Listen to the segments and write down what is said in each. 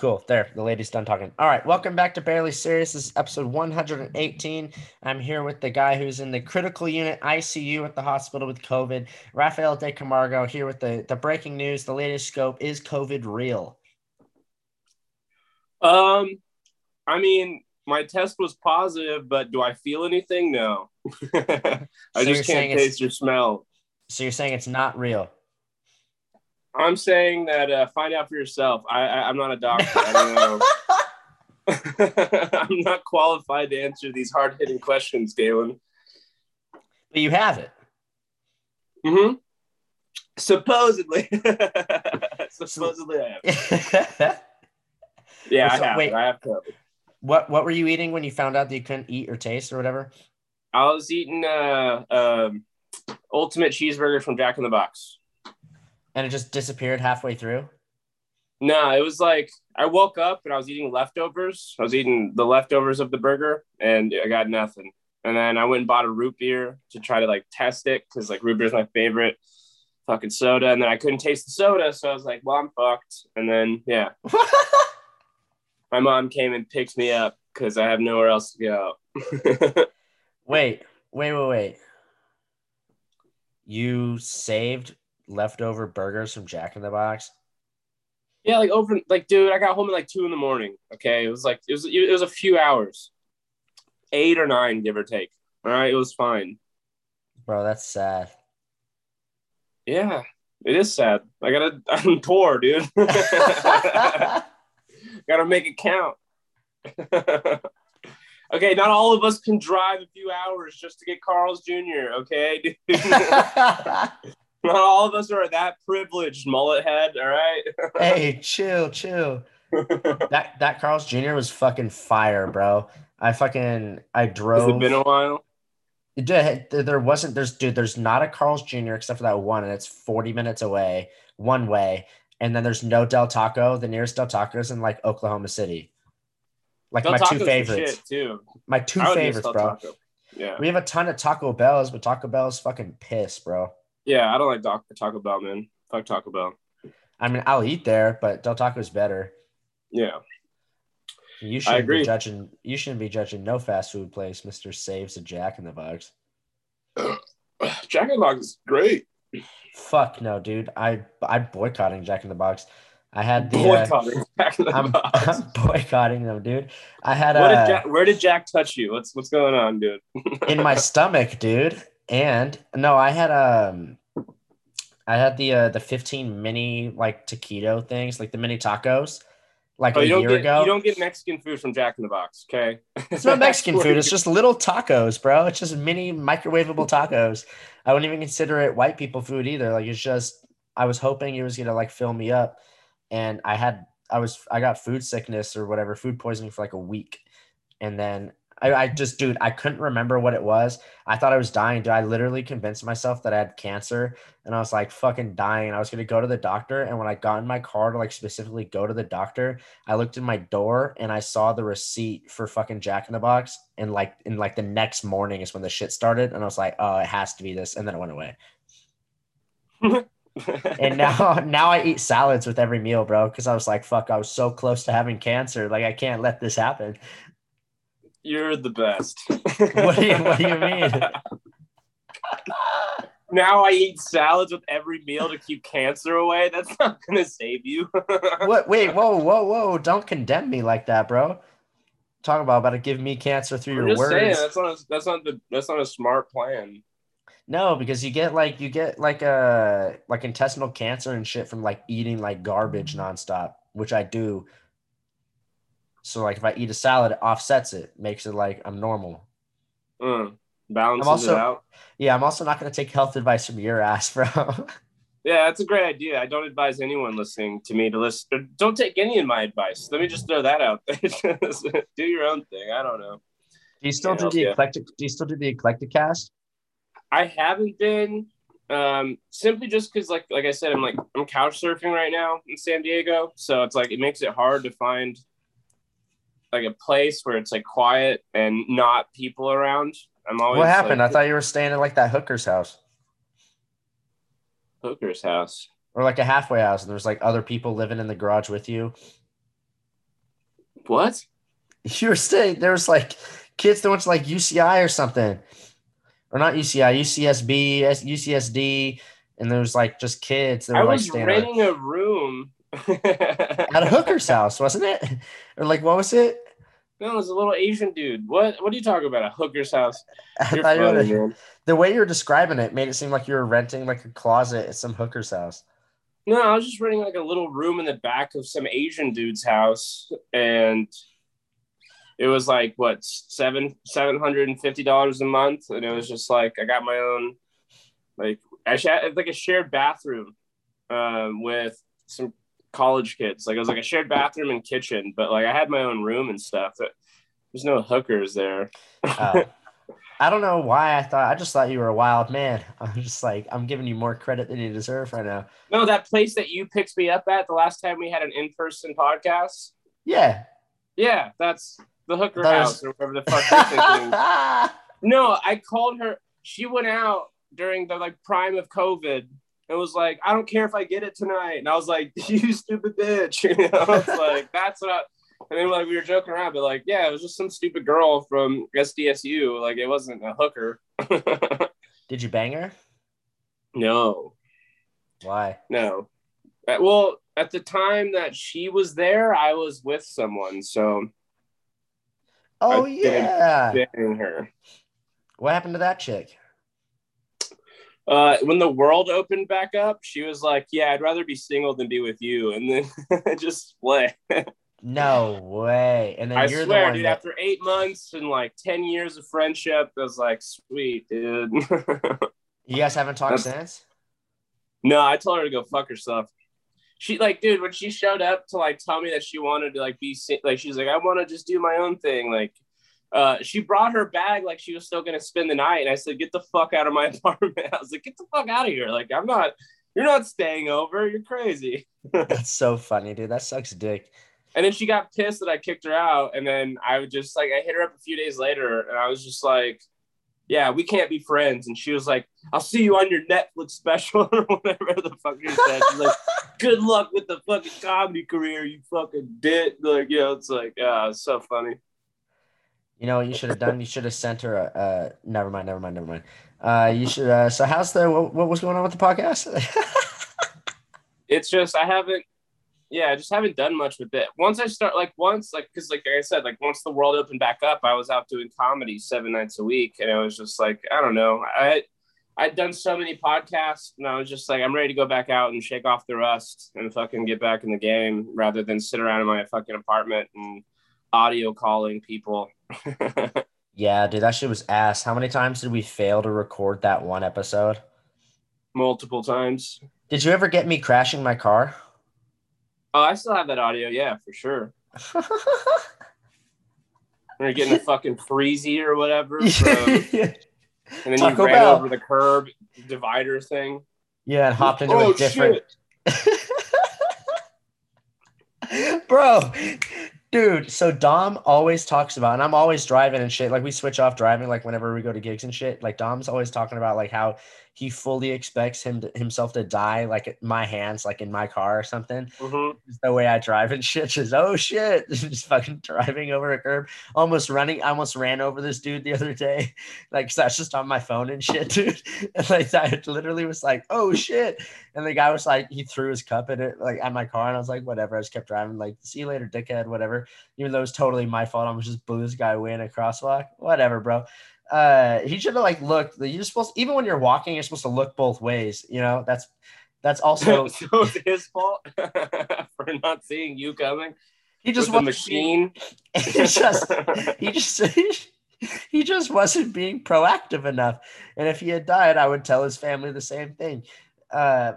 Cool. There, the lady's done talking. All right, welcome back to Barely Serious. This is episode 118. I'm here with the guy who's in the critical unit ICU at the hospital with COVID, Rafael De Camargo, here with the, the breaking news. The latest scope is COVID real? Um, I mean, my test was positive, but do I feel anything? No. I So just can't taste or smell. So you're saying it's not real? I'm saying that uh, find out for yourself. I, I I'm not a doctor. I don't know. I'm not qualified to answer these hard hitting questions, Galen. But you have it. Mm-hmm. Supposedly. Supposedly, I have. Yeah, So, I have. wait. it. I have COVID. what what were you eating when you found out that you couldn't eat or taste or whatever? I was eating uh, um, ultimate cheeseburger from Jack in the Box. And it just disappeared halfway through? No, it was like I woke up and I was eating leftovers. I was eating the leftovers of the burger and I got nothing. And then I went and bought a root beer to try to like test it because like root beer is my favorite fucking soda. And then I couldn't taste the soda. So I was like, well, I'm fucked. And then, yeah, my mom came and picked me up because I have nowhere else to go. Wait, wait, wait, wait. You saved leftover burgers from Jack in the Box? yeah, like over, like, dude, I got home at like two in the morning. Okay. It was like, it was, it was a few hours, eight or nine, give or take. All right. It was fine. Bro, that's sad. Yeah, it is sad. I gotta, I'm poor, dude. gotta make it count. okay, not all of us can drive a few hours just to get Carl's Jr. Okay, dude? Not all of us are that privileged, mullet head. All right. hey, chill, chill. That that Carl's Jr. was fucking fire, bro. I fucking I Has drove. it been a while? Dude, there wasn't. There's dude. There's not a Carl's Jr. except for that one, and it's 40 minutes away, one way. And then there's no Del Taco. The nearest Del Taco is in like Oklahoma City. Like Del my Taco's two favorites. too. My two I would miss favorites, bro. Taco. Yeah, We have a ton of Taco Bells, but Taco Bell's fucking piss, bro. Yeah. I don't like Doc- Taco Bell, man. Fuck Taco Bell. I mean, I'll eat there, but Del Taco's better. Yeah. You shouldn't agree. be judging. You shouldn't be judging no fast food place. Mister saves a Jack in the Box. Jack in the Box is great. Fuck no, dude. I I'm boycotting Jack in the Box. I had the. Uh, Boycotting Jack in the I'm, Box. I'm boycotting them, dude. I had What uh, did Jack, where did Jack touch you? What's what's going on, dude? in my stomach, dude. And no, I had um, I had the uh, the 15 mini like taquito things, like the mini tacos, like Oh, a year get ago. you don't get Mexican food from Jack in the Box, okay? It's not Mexican food. It's just little tacos, bro. It's just mini microwavable tacos. I wouldn't even consider it white people food either. Like it's just I was hoping it was gonna like fill me up, and I had I was I got food sickness or whatever, food poisoning for like a week, and then I, I just dude I couldn't remember what it was. I thought I was dying. Dude, I literally convinced myself that I had cancer, and I was like fucking dying. I was gonna go to the doctor, and when I got in my car to like specifically go to the doctor, I looked in my door and I saw the receipt for fucking Jack in the Box. And like in like the next morning is when the shit started. And I was like, oh, it has to be this. And then it went away. And now now I eat salads with every meal, bro. Cause I was like, fuck, I was so close to having cancer. Like I can't let this happen. You're the best. What do you what do you mean? now I eat salads with every meal to keep cancer away. That's not gonna save you. What wait, whoa, whoa, whoa. Don't condemn me like that, bro. Talk about about to give me cancer through I'm your words. saying that's not a, that's not the that's not a smart plan. No, because you get like you get like a like intestinal cancer and shit from like eating like garbage nonstop, which I do. So like if I eat a salad, it offsets it, makes it like I'm normal. Mm, balances also- it out. Yeah, I'm also not gonna take health advice from your ass, bro. Yeah, that's a great idea. I don't advise anyone listening to me to listen. Don't take any of my advice. Let me just throw that out there. Do your own thing. I don't know. do you still do the eclectic? Do you still do the eclectic cast? I haven't been um, simply just because, like, like I said, I'm like I'm couch surfing right now in San Diego, so it's like it makes it hard to find like a place where it's like quiet and not people around. I'm always What happened? I thought you were staying at like that hooker's house Hooker's house. or like a halfway house, and there's like other people living in the garage with you. What? You were staying. there was like kids that went to like UCI or something, or not UCI, UCSB, UCSD, and there was like just kids that were I like was staying renting a room. at a hooker's house, wasn't it? Or like what was it? No, it was a little Asian dude. What What are you talking about? A hooker's house? I You're thought you were- the way you were describing it made it seem like you were renting like a closet at some hooker's house. No, I was just renting like a little room in the back of some Asian dude's house, and it was like what seven seven hundred and fifty dollars a month, and it was just like I got my own, like I sh- it's like a shared bathroom, um, with some college kids. Like it was like a shared bathroom and kitchen, but like I had my own room and stuff. There's no hookers there. Uh, I don't know why I thought I just thought you were a wild man. I'm just like I'm giving you more credit than you deserve right now. no, that place that you picked me up at the last time we had an in-person podcast. Yeah. Yeah, that's the hooker That house was- or whatever the fuck you're thinking. No, I called her. She went out during the like prime of COVID and was like, I don't care if I get it tonight. And I was like, you stupid bitch. You know, it's like that's what I and then like we were joking around, but like, yeah, it was just some stupid girl from SDSU. Like it wasn't a hooker. Did you bang her? no, Why? no. Well, at the time that she was there, I was with someone, so Oh didn't- yeah. banging her. What happened to that chick? Uh, when the world opened back up, she was like, "Yeah, I'd rather be single than be with you," and then just split. No way. And then I swear, dude. that, After eight months and like ten years of friendship, I was like, "Sweet, dude." you guys haven't talked That's- since. no, I told her to go fuck herself. She like, dude, when she showed up to like tell me that she wanted to like be like, she's like, "I want to just do my own thing." Like, uh, she brought her bag like she was still gonna spend the night, and I said, "Get the fuck out of my apartment." I was like, "Get the fuck out of here!" Like, I'm not. You're not staying over. You're crazy. That's so funny, dude. That sucks dick. And then she got pissed that I kicked her out. And then I would just like, I hit her up a few days later and I was just like, yeah, we can't be friends. And she was like, I'll see you on your Netflix special or whatever the fuck you said. She's like, good luck with the fucking comedy career, you fucking bit. Like, you know, it's like, yeah, it's so funny. You know what you should have done? You should have sent her a uh never mind, never mind, never mind. Uh you should uh so how's the what, what was going on with the podcast? It's just, I haven't, yeah, I just haven't done much with it. Once I start, like, once, like, because, like I said, like, once the world opened back up, I was out doing comedy seven nights a week. And it was just like, I don't know. I, I'd done so many podcasts and I was just like, I'm ready to go back out and shake off the rust and fucking get back in the game rather than sit around in my fucking apartment and audio calling people. yeah, dude, that shit was ass. How many times did we fail to record that one episode? Multiple times. Did you ever get me crashing my car? Oh, I still have that audio. Yeah, for sure. We're getting a fucking freezy or whatever. From, yeah, and then Taco you ran Bell. over the curb divider thing. Yeah, and hopped into oh, a different. Bro, dude, so Dom always talks about, and I'm always driving and shit. Like we switch off driving, like whenever we go to gigs and shit. Like Dom's always talking about like how he fully expects him to, himself to die, like at my hands, like in my car or something. Mhm. Just the way I drive and shit. Just oh shit, just fucking driving over a curb, almost running. I almost ran over this dude the other day, like that's just on my phone and shit, dude. And like I literally was like, oh shit, and the guy was like, he threw his cup at it, like at my car, and I was like, whatever. I just kept driving, like, see you later, dickhead, whatever. Even though it was totally my fault, I was just blew this guy away in a crosswalk, whatever, bro. Uh, he should have like looked. You're supposed, even when you're walking, you're supposed to look both ways. You know, that's that's also so it's his fault for not seeing you coming he just with the wasn't being- machine. he just he just he just wasn't being proactive enough. And if he had died, I would tell his family the same thing. Uh,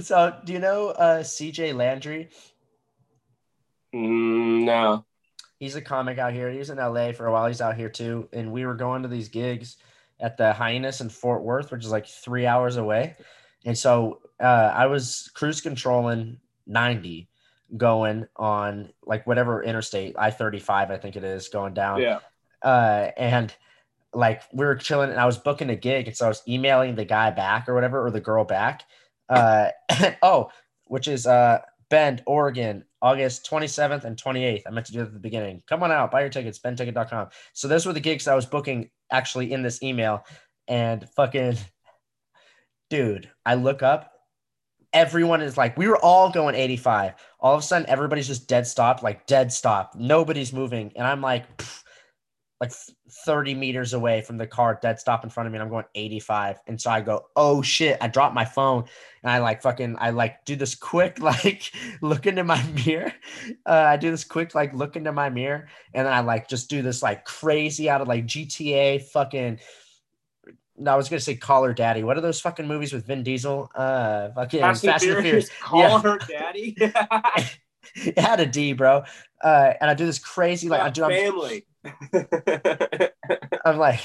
so do you know uh, CJ Landry? Mm, no. He's a comic out here. He was in LA for a while. He's out here too. And we were going to these gigs at the Hyenas in Fort Worth, which is like three hours away. And so uh, I was cruise controlling 90 going on like whatever interstate, I 35, I think it is, going down. Yeah. uh, and like we were chilling and I was booking a gig. And so I was emailing the guy back or whatever, or the girl back. Uh, oh, which is uh, Bend, Oregon, August 27th and 28th. I meant to do it at the beginning. Come on out, buy your tickets, bendticket.com. So those were the gigs I was booking actually in this email. And fucking dude, I look up, everyone is like, we were all going 85. All of a sudden, everybody's just dead stop, like dead stop. Nobody's moving. And I'm like, like 30 meters away from the car, dead stop in front of me, and I'm going 85. And so I go, oh shit. I drop my phone and I like fucking, I like do this quick, like look into my mirror. Uh, I do this quick, like look into my mirror, and then I like just do this like crazy out of like GTA fucking. No, I was gonna say Call Her Daddy. What are those fucking movies with Vin Diesel? Uh, fucking Fast, Fast, and and Furious. Call Yeah. her daddy. it had a D, bro. Uh, and I do this crazy, like I do, I'm, family. I'm like,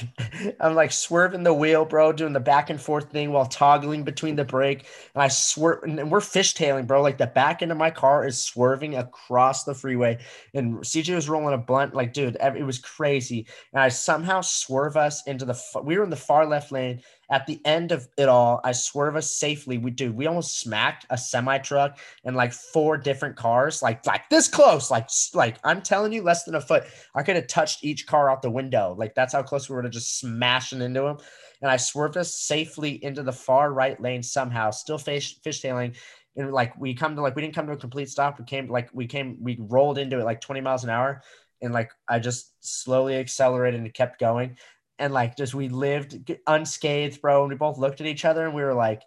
I'm like swerving the wheel, bro, doing the back and forth thing while toggling between the brake. And I swerve, and we're fishtailing, bro. Like the back end of my car is swerving across the freeway, and CJ was rolling a blunt. Like, dude, it was crazy. And I somehow swerve us into the. We were in the far left lane. At the end of it all, I swerve us safely. We dude, we almost smacked a semi truck and like four different cars, like like this close, like like I'm telling you, less than a foot. I could have touched each car out the window. Like that's how close we were to just smashing into them. And I swerved us safely into the far right lane somehow, still fish fishtailing. And like we come to like we didn't come to a complete stop. We came like we came we rolled into it like 20 miles an hour. And like I just slowly accelerated and kept going. And like just we lived unscathed, bro. And we both looked at each other and we were like,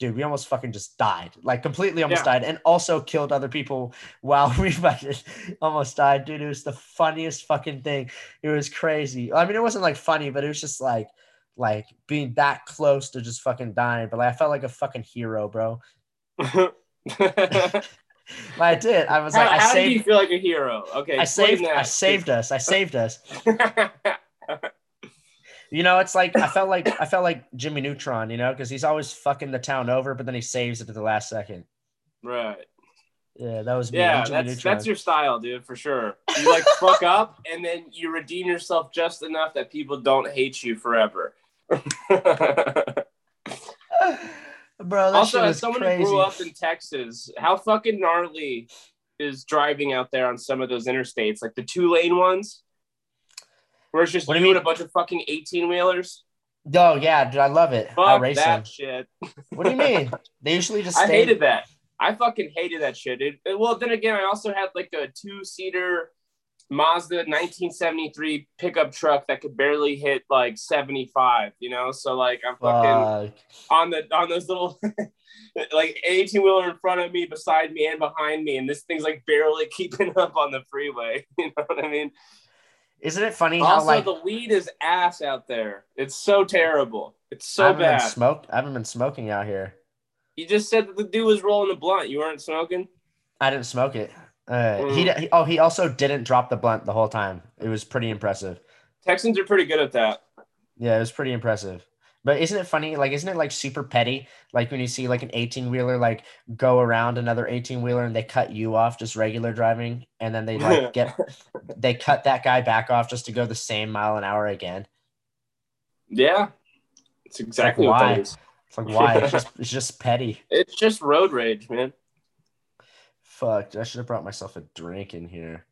dude, we almost fucking just died. Like completely almost Yeah. died. And also killed other people while we almost died, dude. It was the funniest fucking thing. It was crazy. I mean, it wasn't like funny, but it was just like, like being that close to just fucking dying. But like, I felt like a fucking hero, bro. I did. I was how like, I how did you feel like a hero? Okay, I saved, that. I saved us. I saved us. You know, it's like I felt like I felt like Jimmy Neutron, you know, because he's always fucking the town over, but then he saves it at the last second. right. Yeah, that was me. Yeah, Jimmy that's Neutron. that's your style, dude, for sure. You like fuck up and then you redeem yourself just enough that people don't hate you forever. Bro, also, as someone crazy. who grew up in Texas, how fucking gnarly is driving out there on some of those interstates, like the two lane ones, where it's just What do you mean? and a bunch of fucking eighteen wheelers. Oh yeah, dude, I love it. I Fuck race that shit. What do you mean? They usually just I stay. hated that. I fucking hated that shit, dude. Uh, well, then again, I also had like a two seater Mazda 1973 pickup truck that could barely hit like 75, you know? So like I'm fucking Fuck. on the on those little like 18 wheeler in front of me, beside me, and behind me, and this thing's like barely keeping up on the freeway. You know what I mean? Isn't it funny how Also, like the weed is ass out there. It's so terrible. It's I so haven't bad. been smoked? I haven't been smoking out here. You just said that the dude was rolling a blunt. You weren't smoking. I didn't smoke it. Uh, he, Mm. he oh he also didn't drop the blunt the whole time. It was pretty impressive. Texans are pretty good at that. Yeah, it was pretty impressive. But isn't it funny? Like, isn't it like super petty? Like when you see like an 18 wheeler like go around another 18 wheeler and they cut you off just regular driving, and then they like get they cut that guy back off just to go the same mile an hour again. Yeah, it's exactly what why? It's like why? It's just it's just petty. It's just road rage, man. Fuck, I should have brought myself a drink in here.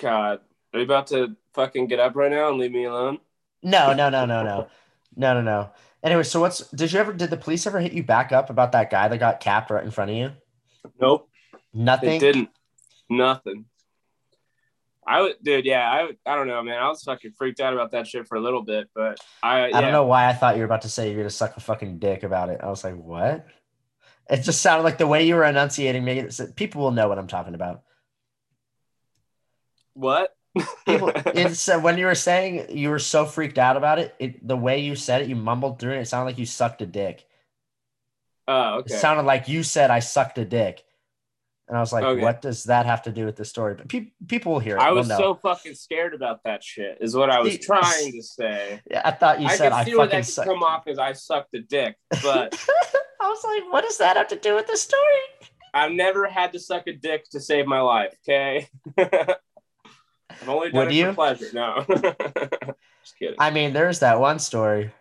God, are you about to fucking get up right now and leave me alone? No, no, no, no, no, no, no, no. Anyway, so what's did you ever did the police ever hit you back up about that guy that got capped right in front of you? Nope, Nothing. it didn't. Nothing. I would, dude. Yeah, I, I don't know, man. I was fucking freaked out about that shit for a little bit, but I, I don't know why I thought you were about to say you're gonna suck a fucking dick about it. I was like, what? It just sounded like the way you were enunciating me. it's- People will know what I'm talking about. What? People, it's uh, when you were saying you were so freaked out about it. It the way you said it, you mumbled through it. It sounded like you sucked a dick. oh, It okay. sounded like you said I sucked a dick, and I was like, Okay. what does that have to do with the story? But pe- people will hear it. I was so fucking scared about that shit. Is what I was trying to say. Yeah, I thought you I said I see where fucking that could sucked. come off as I sucked a dick, but I was like, what does that have to do with the story? I've never had to suck a dick to save my life. Okay. I've only done Would it you? for pleasure. No. Just kidding. I mean, there's that one story.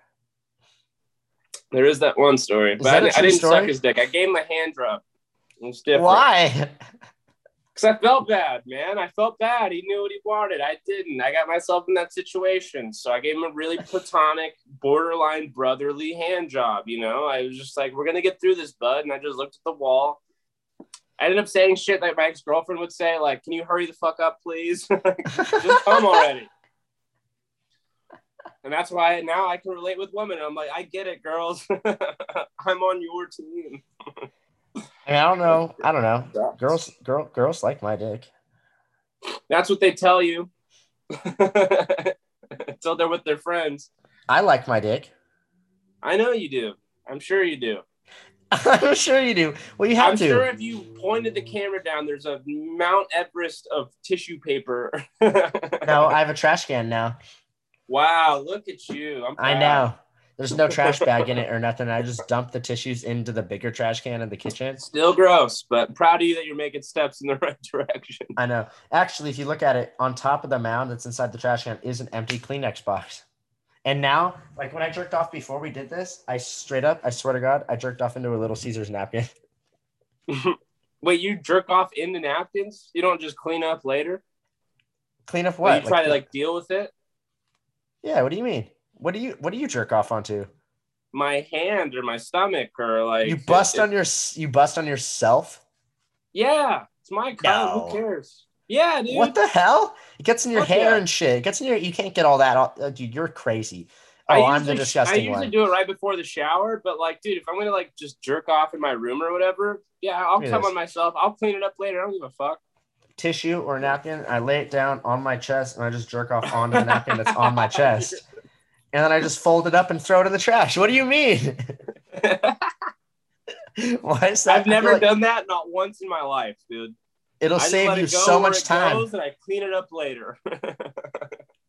There is that one story, but I, I didn't story? suck his dick. I gave him a hand job. It's different. Why? Because I felt bad, man. I felt bad. He knew what he wanted. I didn't. I got myself in that situation. So I gave him a really platonic, borderline brotherly hand job. You know, I was just like, we're going to get through this, bud. And I just looked at the wall. I ended up saying shit that my ex girlfriend would say, like, can you hurry the fuck up, please? just come already. And that's why now I can relate with women. I'm like, I get it, girls. I'm on your team. I, mean, I don't know. I don't know. Girls, girl, girls like my dick. That's what they tell you. Until they're with their friends. I like my dick. I know you do. I'm sure you do. I'm sure you do. Well, you have I'm to. sure if you pointed the camera down, there's a Mount Everest of tissue paper. no, I have a trash can now. Wow, look at you. I'm I know. There's no trash bag in it or nothing. I just dump the tissues into the bigger trash can in the kitchen. Still gross, but proud of you that you're making steps in the right direction. I know. Actually, if you look at it, on top of the mound that's inside the trash can is an empty Kleenex box. And now, like when I jerked off before we did this, I straight up, I swear to God, I jerked off into a little Caesar's napkin. Wait, you jerk off into napkins? You don't just clean up later? Clean up Or what? you try Like, to like deal with it? yeah. What do you mean? What do you What do you jerk off onto? My hand or my stomach or like You bust it- on your you bust on yourself. Yeah, it's my kind. No. Who cares? Yeah, dude. What the hell? It gets in your Fuck hair yeah. and shit. It gets in your. You can't get all that. All, uh, dude, you're crazy. Oh, I'm the usually- disgusting I usually one. do it right before the shower, but like, dude, if I'm gonna like just jerk off in my room or whatever, yeah, I'll at come this. on myself. I'll clean it up later. I don't give a fuck. Tissue or napkin. I lay it down on my chest and I just jerk off onto the napkin that's on my chest. And then I just fold it up and throw it in the trash. What do you mean? Why is that? I I've never like done that, not once in my life, dude. It'll save you it go so much time. and I clean it up later.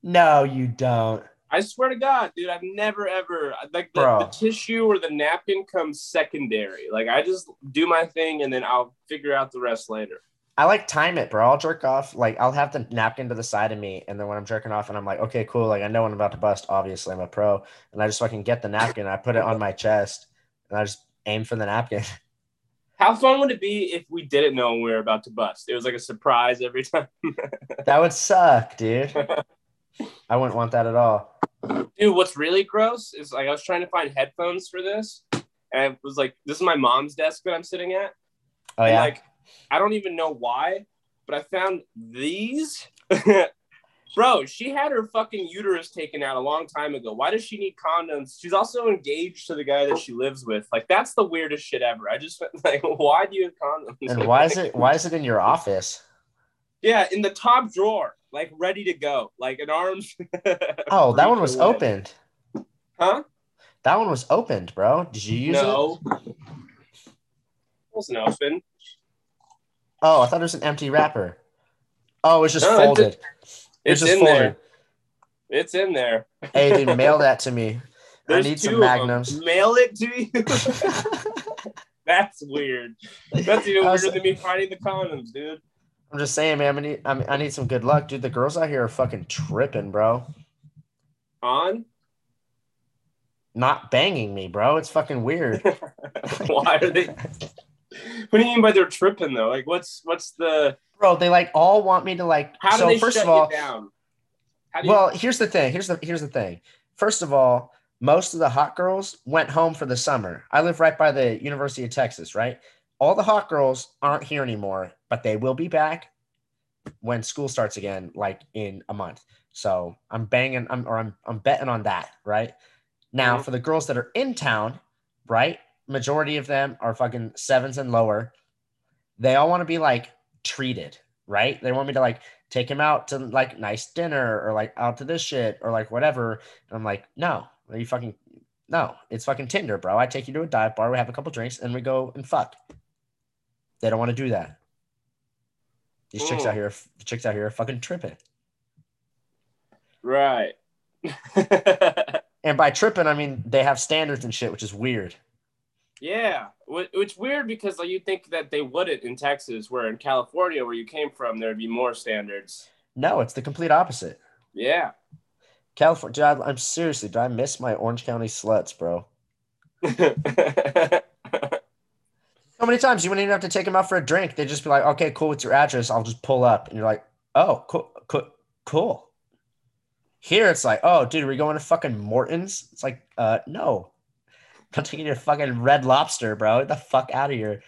No, you don't. I swear to God, dude, I've never ever like the, the tissue or the napkin comes secondary. Like I just do my thing and then I'll figure out the rest later. I like time it, bro. I'll jerk off. Like I'll have the napkin to the side of me, and then when I'm jerking off, and I'm like, okay, cool. Like I know when I'm about to bust. Obviously, I'm a pro, and I just fucking get the napkin. I put it on my chest, and I just aim for the napkin. How fun would it be if we didn't know we were about to bust? It was like a surprise every time. that would suck, dude. I wouldn't want that at all. Dude, what's really gross is like I was trying to find headphones for this, and it was like this is my mom's desk that I'm sitting at. Oh And, yeah. like I don't even know why, but I found these. Bro, she had her fucking uterus taken out a long time ago. Why does she need condoms? She's also engaged to the guy that she lives with. Like that's the weirdest shit ever. I just like, why do you have condoms? and why is it? Why is it in your office? Yeah, in the top drawer, like ready to go, like an arms. Oh, that one was away. opened. Huh? That one was opened, bro. Did you use it? no. It wasn't open. Oh, I thought it was an empty wrapper. Oh, it was just No, folded. It's just in folded. there. It's in there. Hey, dude, mail that to me. There's I need some magnums. Mail it to you. That's weird. That's even weirder than me finding the condoms, dude. I'm just saying, man. I need, I, mean, I need some good luck, dude. The girls out here are fucking tripping, bro. On? Not banging me, bro. It's fucking weird. Why are they? What do you mean by they're tripping though? Like, what's what's the? Bro, they like all want me to like. How do so they first shut of all, you down? Do you, well, here's the thing. Here's the here's the thing. First of all, most of the hot girls went home for the summer. I live right by the University of Texas, right? All the hot girls aren't here anymore, but they will be back when school starts again, like in a month. So I'm banging, I'm or I'm I'm betting on that, right? Now Mhm. for the girls that are in town, right? Majority of them are fucking sevens and lower. They all want to be like treated, right? They want me to like take him out to like nice dinner or like out to this shit or like whatever. And I'm like, no, are you fucking no, it's fucking Tinder, bro. I take you to a dive bar, we have a couple drinks, and we go and fuck. They don't want to do that. These chicks out here, the chicks out here are fucking tripping. right? And by tripping, I mean they have standards and shit, which is weird. Yeah, it's weird because like you think that they wouldn't in Texas, where in California, where you came from, there'd be more standards. No, it's the complete opposite. Yeah. California, dude, I- I'm seriously, do I miss my Orange County sluts, bro? So many times you wouldn't even have to take them out for a drink. They'd just be like, okay, cool, what's your address? I'll just pull up. And you're like, oh, cool, cool, cool. Here it's like, oh, dude, are we going to fucking Morton's? It's like, uh, no. I'm taking your fucking red lobster, bro. Get the fuck out of here.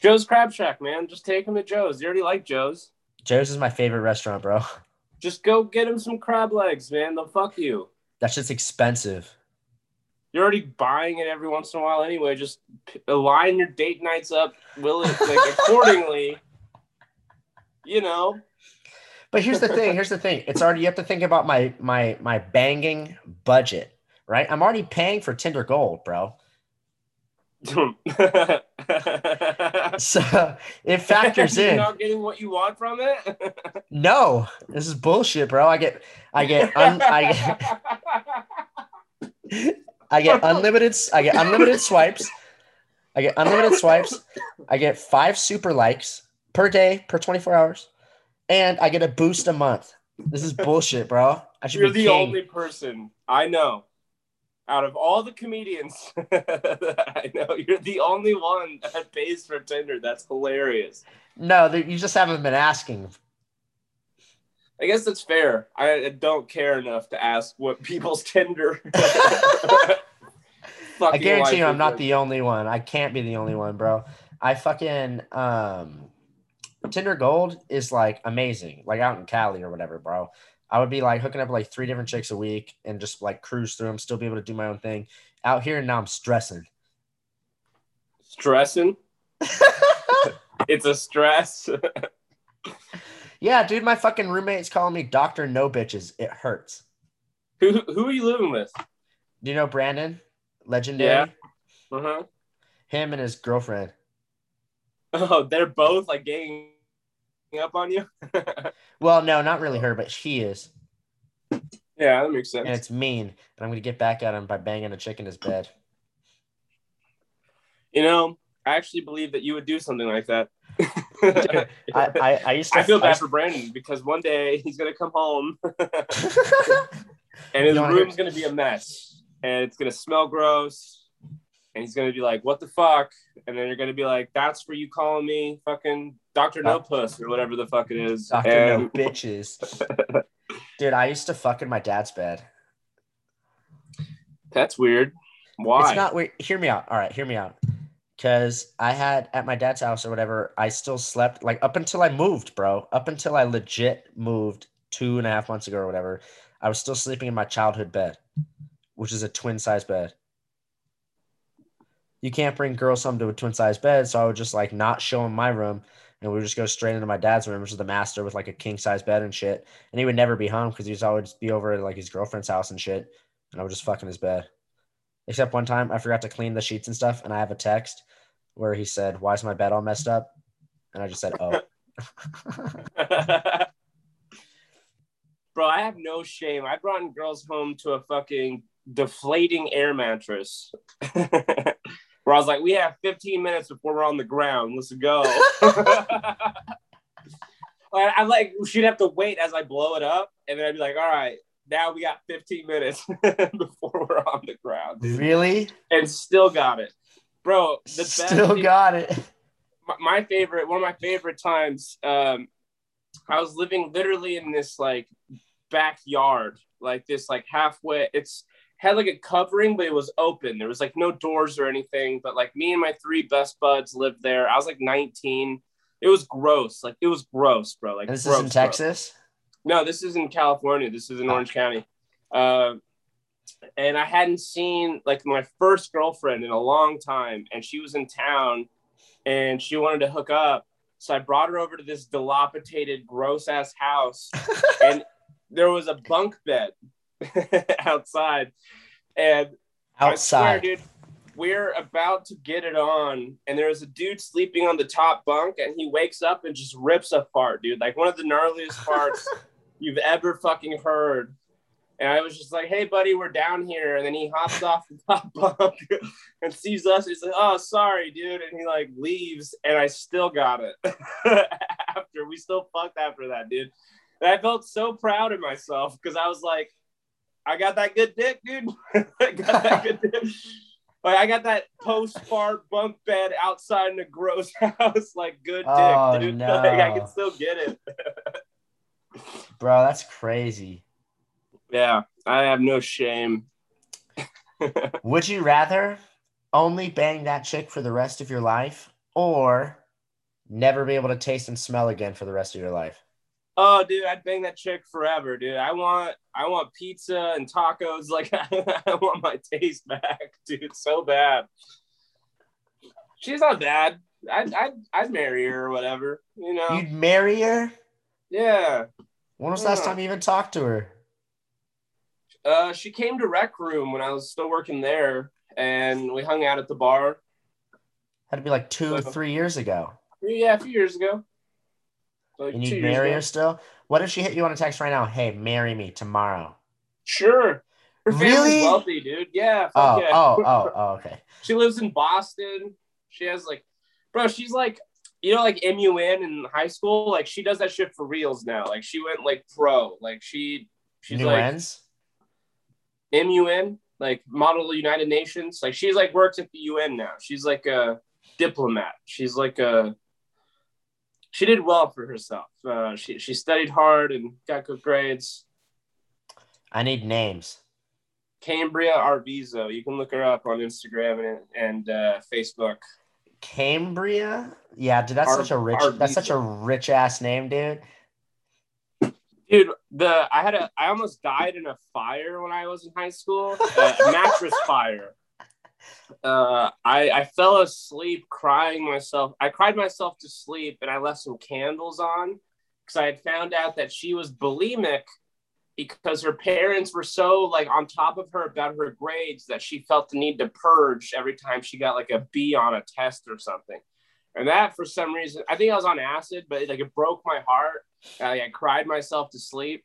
Joe's Crab Shack, man. Just take him to Joe's. You already like Joe's. Joe's is my favorite restaurant, bro. Just go get him some crab legs, man. They'll fuck you. That's just expensive. You're already buying it every once in a while anyway. Just line your date nights up, will it like accordingly. You know, But here's the thing. Here's the thing. It's already you have to think about my my my banging budget, right? I'm already paying for Tinder Gold, bro. So it factors in. You're not getting what you want from it. No, this is bullshit, bro. I get I get un, I get I get unlimited I get unlimited swipes. I get unlimited swipes. I get five super likes per day per 24 hours. And I get a boost a month. This is bullshit, bro. I should You're be the king. only person I know out of all the comedians I know. You're the only one that pays for Tinder. That's hilarious. No, you just haven't been asking. I guess that's fair. I don't care enough to ask what people's Tinder. I guarantee you I'm not the only one. I can't be the only one, bro. I fucking um Tinder Gold is like amazing. Like out in Cali or whatever, bro. I would be like hooking up like three different chicks a week and just like cruise through them, still be able to do my own thing. Out here and now I'm stressing. stressing. it's a stress. Yeah, dude, my fucking roommate's calling me Doctor No Bitches. It hurts. who who are you living with? Do you know Brandon? Legendary. Yeah. Uh huh. Him and his girlfriend. Oh, they're both like ganging up on you. Well, no, not really her, but she is. yeah, that makes sense. And it's mean. And I'm gonna get back at him by banging a chick in his bed. You know, I actually believe that you would do something like that. I, I, I used to I feel bad used- for Brandon because one day he's gonna come home and his room's gonna be a mess and it's gonna smell gross and he's gonna be like, "What the fuck?" And then you're gonna be like, "That's for you calling me fucking Doctor No Puss or whatever the fuck it is." Doctor And- No bitches. Dude, I used to fuck in my dad's bed. That's weird. Why? It's not weird. Hear me out. All right, hear me out. Because I had at my dad's house or whatever, I still slept like up until I moved, bro. Up until I legit moved two and a half months ago or whatever. I was still sleeping in my childhood bed, which is a twin size bed. You can't bring girls home to a twin size bed, so I would just like not show him my room, and we would just go straight into my dad's room, which is the master with like a king size bed and shit. And he would never be home because he'd always be over at like his girlfriend's house and shit, and I would just fuck in his bed. Except one time I forgot to clean the sheets and stuff, and I have a text where he said, "Why is my bed all messed up?" And I just said, "Oh." Bro, I have no shame. I brought girls home to a fucking deflating air mattress. Where I was like, we have 15 minutes before we're on the ground. Let's go. Like, I'm like, she'd have to wait as I blow it up. And then I'd be like, all right, now we got 15 minutes before we're on the ground. really? And still got it. Bro, the best Still thing- got it. my, my favorite one of my favorite times um i was living literally in this like backyard like this like halfway it's had like a covering but it was open there was like no doors or anything but like me and my three best buds lived there i was like 19 it was gross like it was gross bro like this gross, is in bro. Texas. No, this is in California. This is in Orange County. Uh, and I hadn't seen like my first girlfriend in a long time, and she was in town, and she wanted to hook up. So I brought her over to this dilapidated, gross ass house, and there was a bunk bed outside, and I swear, Outside. dude, we're about to get it on, and there's a dude sleeping on the top bunk, and he wakes up and just rips a fart, dude. Like one of the gnarliest farts you've ever fucking heard. And I was just like, hey, buddy, we're down here. And then he hops off the top bunk and sees us. He's like, oh, sorry, dude. And he like leaves, and I still got it after. We still fucked after that, dude. And I felt so proud of myself because I was like, I got that good dick, dude. I got that good dick. Like I got that post bunk bed outside in the gross house, like good dick, Oh, dude. no. Like, I can still get it. Bro, that's crazy. yeah, I have no shame. Would you rather only bang that chick for the rest of your life or never be able to taste and smell again for the rest of your life? Oh, dude, I'd bang that chick forever, dude. I want, I want pizza and tacos. Like, I want my taste back, dude, so bad. She's not bad. I'd, I'd, I'd marry her or whatever, you know. You'd marry her? yeah. When was the last time you even talked to her? Uh, she came to Rec Room when I was still working there, and we hung out at the bar. Had to be like two or So- three years ago. Yeah, a few years ago. Like And you'd marry ago. her still? What if she hit you on a text right now? Hey, marry me tomorrow. Sure. Her family's Really? wealthy, dude. Yeah. Oh, yeah. oh, oh, oh, okay. She lives in Boston. She has like, bro, she's like, you know, like MUN in high school. Like she does that shit for reals now. Like she went like pro. Like she, she's New like ends? MUN, like Model United Nations. Like she's like works at the UN now. She's like a diplomat. She's like a. She did well for herself. Uh, she she studied hard and got good grades. I need names. Cambria Arvizo. You can look her up on Instagram and and uh, Facebook. Cambria? Yeah, dude, that's Ar- such a rich Arvizo. that's such a rich ass name, dude. Dude, the I had a I almost died in a fire when I was in high school. A mattress fire. Uh, I I fell asleep crying myself. I cried myself to sleep, and I left some candles on because I had found out that she was bulimic because her parents were so like on top of her about her grades that she felt the need to purge every time she got like a B on a test or something. And that for some reason, I think I was on acid, but like it broke my heart. I, I cried myself to sleep.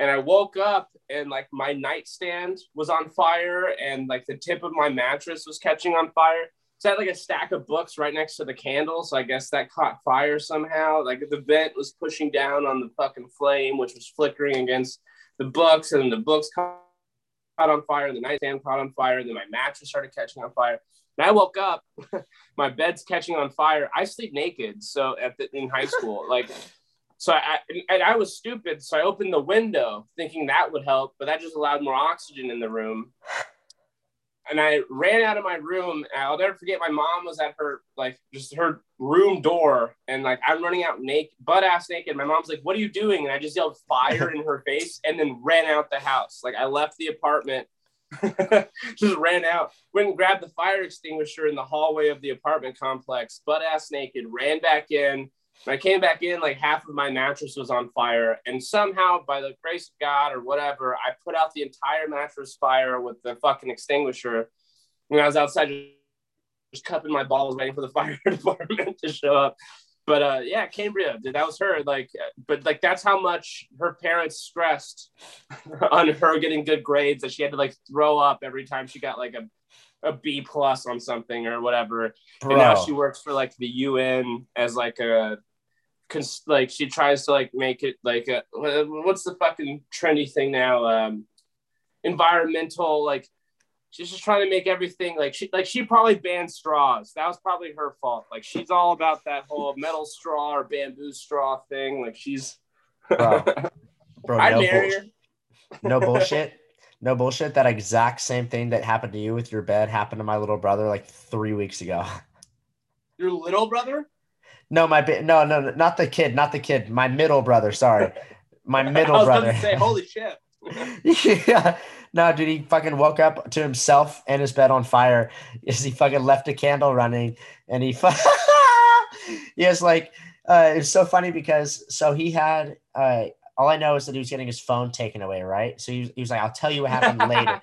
And I woke up and like my nightstand was on fire and like the tip of my mattress was catching on fire. So I had like a stack of books right next to the candle. So I guess that caught fire somehow. Like the vent was pushing down on the fucking flame, which was flickering against the books, and the books caught on fire, and the nightstand caught on fire, and then my mattress started catching on fire. And I woke up, my bed's catching on fire. I sleep naked. So at the, in high school, like, so I and I was stupid. So I opened the window thinking that would help, but that just allowed more oxygen in the room. And I ran out of my room. I'll never forget. My mom was at her like just her room door, and like I'm running out naked, butt ass naked. My mom's like, "What are you doing?" And I just yelled fire in her face, and then ran out the house. Like I left the apartment just ran out, went and grabbed the fire extinguisher in the hallway of the apartment complex, butt ass naked, ran back in. When I came back in, like half of my mattress was on fire. And somehow, by the grace of God or whatever, I put out the entire mattress fire with the fucking extinguisher. When I was outside, just cupping my balls, waiting for the fire department to show up. But uh, yeah, Cambria, dude, that was her. Like, but like that's how much her parents stressed on her getting good grades that she had to like throw up every time she got like a, a B plus on something or whatever. Bro. And now she works for like the UN as like a cons- like she tries to like make it like a what's the fucking trendy thing now? Um environmental like she's just trying to make everything like she like she probably banned straws. That was probably her fault. Like she's all about that whole metal straw or bamboo straw thing. Like she's Bro. Bro, I'd no, marry bull- her. no bullshit. No bullshit. That exact same thing that happened to you with your bed happened to my little brother like three weeks ago. Your little brother? No, my no, no, no, not the kid, not the kid. My middle brother. Sorry, my I middle brother. say, holy shit. yeah. No, dude, he fucking woke up to himself and his bed on fire. Is he fucking left a candle running and he fu- he was like uh it's so funny because so he had uh all I know is that he was getting his phone taken away, right? So he was, he was like, I'll tell you what happened later.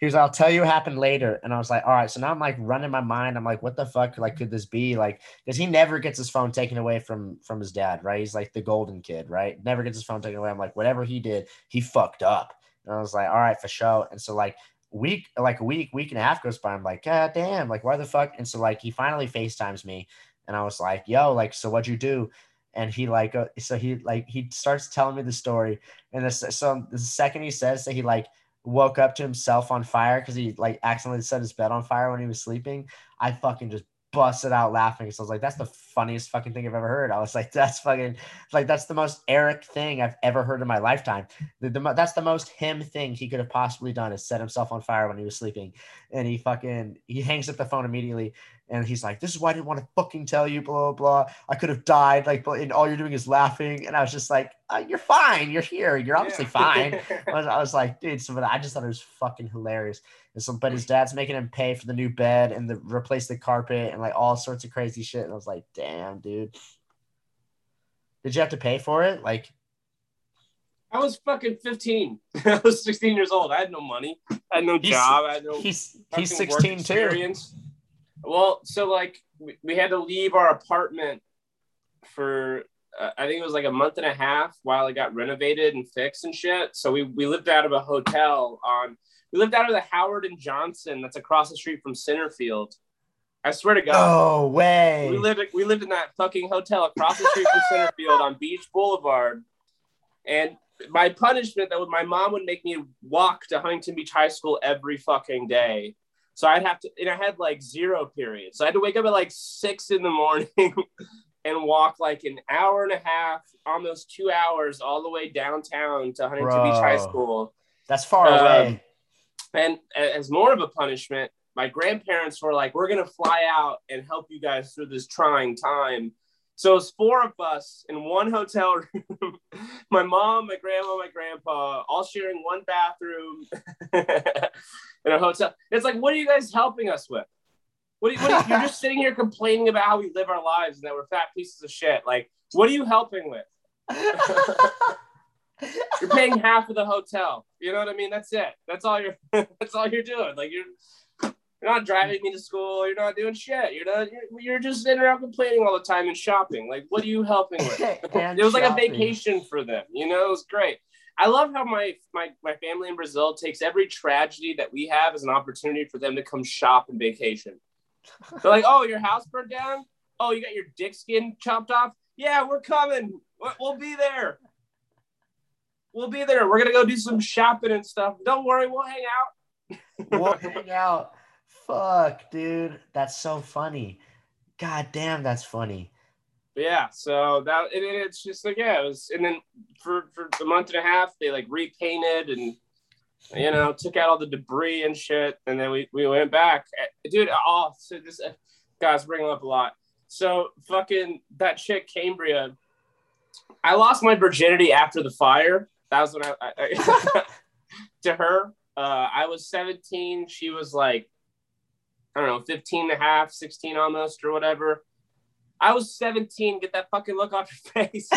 He was, I'll tell you what happened later. And I was like, all right. So now I'm like running my mind. I'm like, what the fuck? Like, could this be like, because he never gets his phone taken away from from his dad, right? He's like the golden kid, right? Never gets his phone taken away. I'm like, whatever he did, he fucked up. And I was like, all right, for sure. And so like week, like a week, week and a half goes by. I'm like, God damn, like why the fuck? And so like he finally FaceTimes me, and I was like, yo, like, so what'd you do? And he like, uh, so he like he starts telling me the story, and this so the second he says that he like woke up to himself on fire because he like accidentally set his bed on fire when he was sleeping, I fucking just busted out laughing. So I was like, that's the funniest fucking thing I've ever heard. I was like, that's fucking like that's the most Eric thing I've ever heard in my lifetime. The, the, that's the most him thing he could have possibly done is set himself on fire when he was sleeping. And he fucking he hangs up the phone immediately and he's like, This is why I didn't want to fucking tell you, blah blah. blah. I could have died, like, but and all you're doing is laughing. And I was just like, uh, You're fine. You're here. You're obviously yeah. fine. I was, I was, like, dude, so I just thought it was fucking hilarious. And so, but his dad's making him pay for the new bed and the replace the carpet and like all sorts of crazy shit. And I was like, damn, dude. Did you have to pay for it? Like, I was fucking 15. I was 16 years old. I had no money. I had no he's, job. I had no he's he's 16 too. Well, so like we, we had to leave our apartment for uh, I think it was like a month and a half while it got renovated and fixed and shit. So we we lived out of a hotel on we lived out of the Howard and Johnson that's across the street from Centerfield. I swear to God. Oh way. We lived we lived in that fucking hotel across the street from Centerfield on Beach Boulevard. And my punishment that would my mom would make me walk to Huntington Beach High School every fucking day. So I'd have to and I had like zero periods. So I had to wake up at like six in the morning and walk like an hour and a half, almost two hours all the way downtown to Huntington Bro, Beach High School. That's far um, away. And as more of a punishment, my grandparents were like, "We're gonna fly out and help you guys through this trying time." So it's four of us in one hotel room. my mom, my grandma, my grandpa, all sharing one bathroom in a hotel. It's like, what are you guys helping us with? What, you, what you, you're just sitting here complaining about how we live our lives and that we're fat pieces of shit. Like, what are you helping with? you're paying half of the hotel. You know what I mean? That's it. That's all you're. that's all you're doing. Like you're. You're not driving me to school. You're not doing shit. You're not. You're, you're just sitting around complaining all the time and shopping. Like, what are you helping with? it was like a vacation for them. You know, it was great. I love how my my my family in Brazil takes every tragedy that we have as an opportunity for them to come shop and vacation. They're like, "Oh, your house burned down. Oh, you got your dick skin chopped off. Yeah, we're coming. We'll be there." we'll be there. We're gonna go do some shopping and stuff. Don't worry, we'll hang out. we'll hang out. Fuck, dude, that's so funny. God damn, that's funny. Yeah, so that it's just like yeah, it was, and then for for a month and a half they like repainted and you know took out all the debris and shit, and then we we went back, eh, dude. Oh, so this uh, guys bringing up a lot. So fucking that chick Cambria, I lost my virginity after the fire that was when I, I to her. Uh, I was 17. She was like, I don't know, 15 and a half, 16 almost, or whatever. I was 17. Get that fucking look off your face.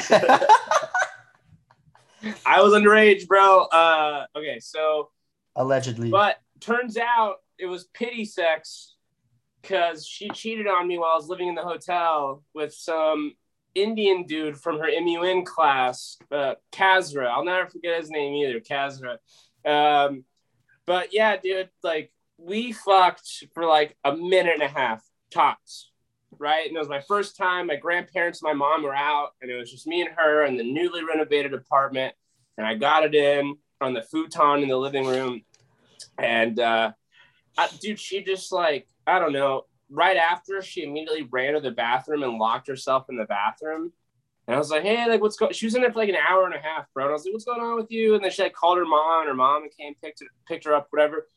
I was underage, bro. Uh, okay, so allegedly, but turns out it was pity sex because she cheated on me while I was living in the hotel with some Indian dude from her MUN class, uh, Kazra. I'll never forget his name either, Kazra. Um, but yeah, dude, like we fucked for like a minute and a half tops, right? And it was my first time. My grandparents and my mom were out, and it was just me and her in the newly renovated apartment. And I got it in on the futon in the living room. And uh, I, dude, she just like, I don't know, right after she immediately ran to the bathroom and locked herself in the bathroom. And I was like, hey, like, what's going She was in there for like an hour and a half, bro. And I was like, what's going on with you? And then she like called her mom, and her mom came, picked, picked her up, whatever.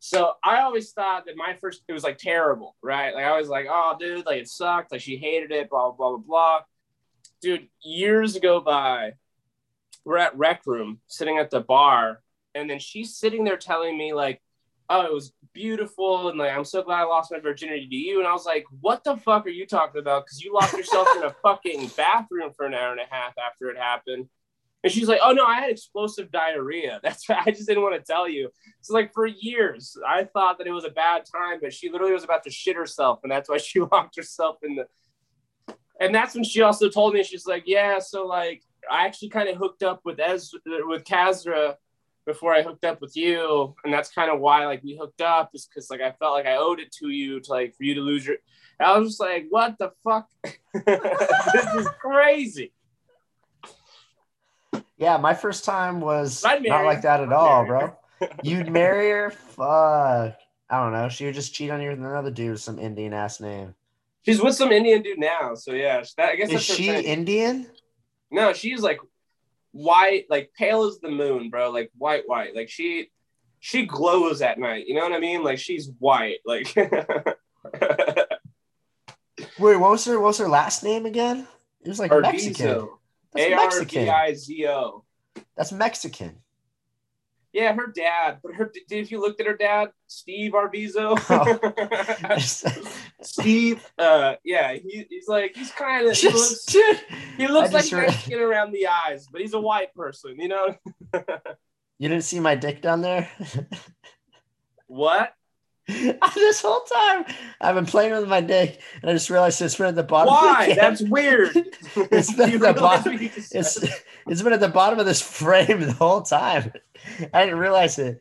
So I always thought that my first, it was like terrible, right? Like I was like, oh, dude, like it sucked. Like she hated it, blah, blah, blah, blah, blah. Dude, years go by. We're at Rec Room sitting at the bar. And then she's sitting there telling me, like, oh, it was beautiful and like I'm so glad I lost my virginity to you. And I was like, what the fuck are you talking about? Because you locked yourself in a fucking bathroom for an hour and a half after it happened. And she's like, oh no, I had explosive diarrhea. That's why I just didn't want to tell you. So like for years, I thought that it was a bad time, but she literally was about to shit herself, and that's why she locked herself in the. And that's when she also told me she's like, yeah, so like I actually kind of hooked up with Ez with Kazra before I hooked up with you, and that's kind of why like we hooked up is because like I felt like I owed it to you to like for you to lose your. I was just like, what the fuck? this is crazy. Yeah, my first time was not like that at all, bro. You'd marry her? Fuck. I don't know. She would just cheat on you with another dude with some Indian ass name. She's with some Indian dude now, so yeah. That, I guess Is she thing. Indian? No, she's like white, like pale as the moon, bro. Like white, white. Like she, she glows at night. You know what I mean? Like she's white. Like Wait, what was her what was her last name again? It was like Mexican. That's Mexican. V I Z O. That's Mexican. Yeah, her dad. But her, did if you looked at her dad, Steve Arvizo. Steve. Uh, yeah, he, he's like he's kind of he looks he looks like re- Mexican around the eyes, but he's a white person. You know you didn't see my dick down there? what? this whole time I've been playing with my dick and I just realized it's been at the bottom Why? of the That's weird. It's been at the bottom. what you just It's it's been at the bottom of this frame the whole time. I didn't realize it.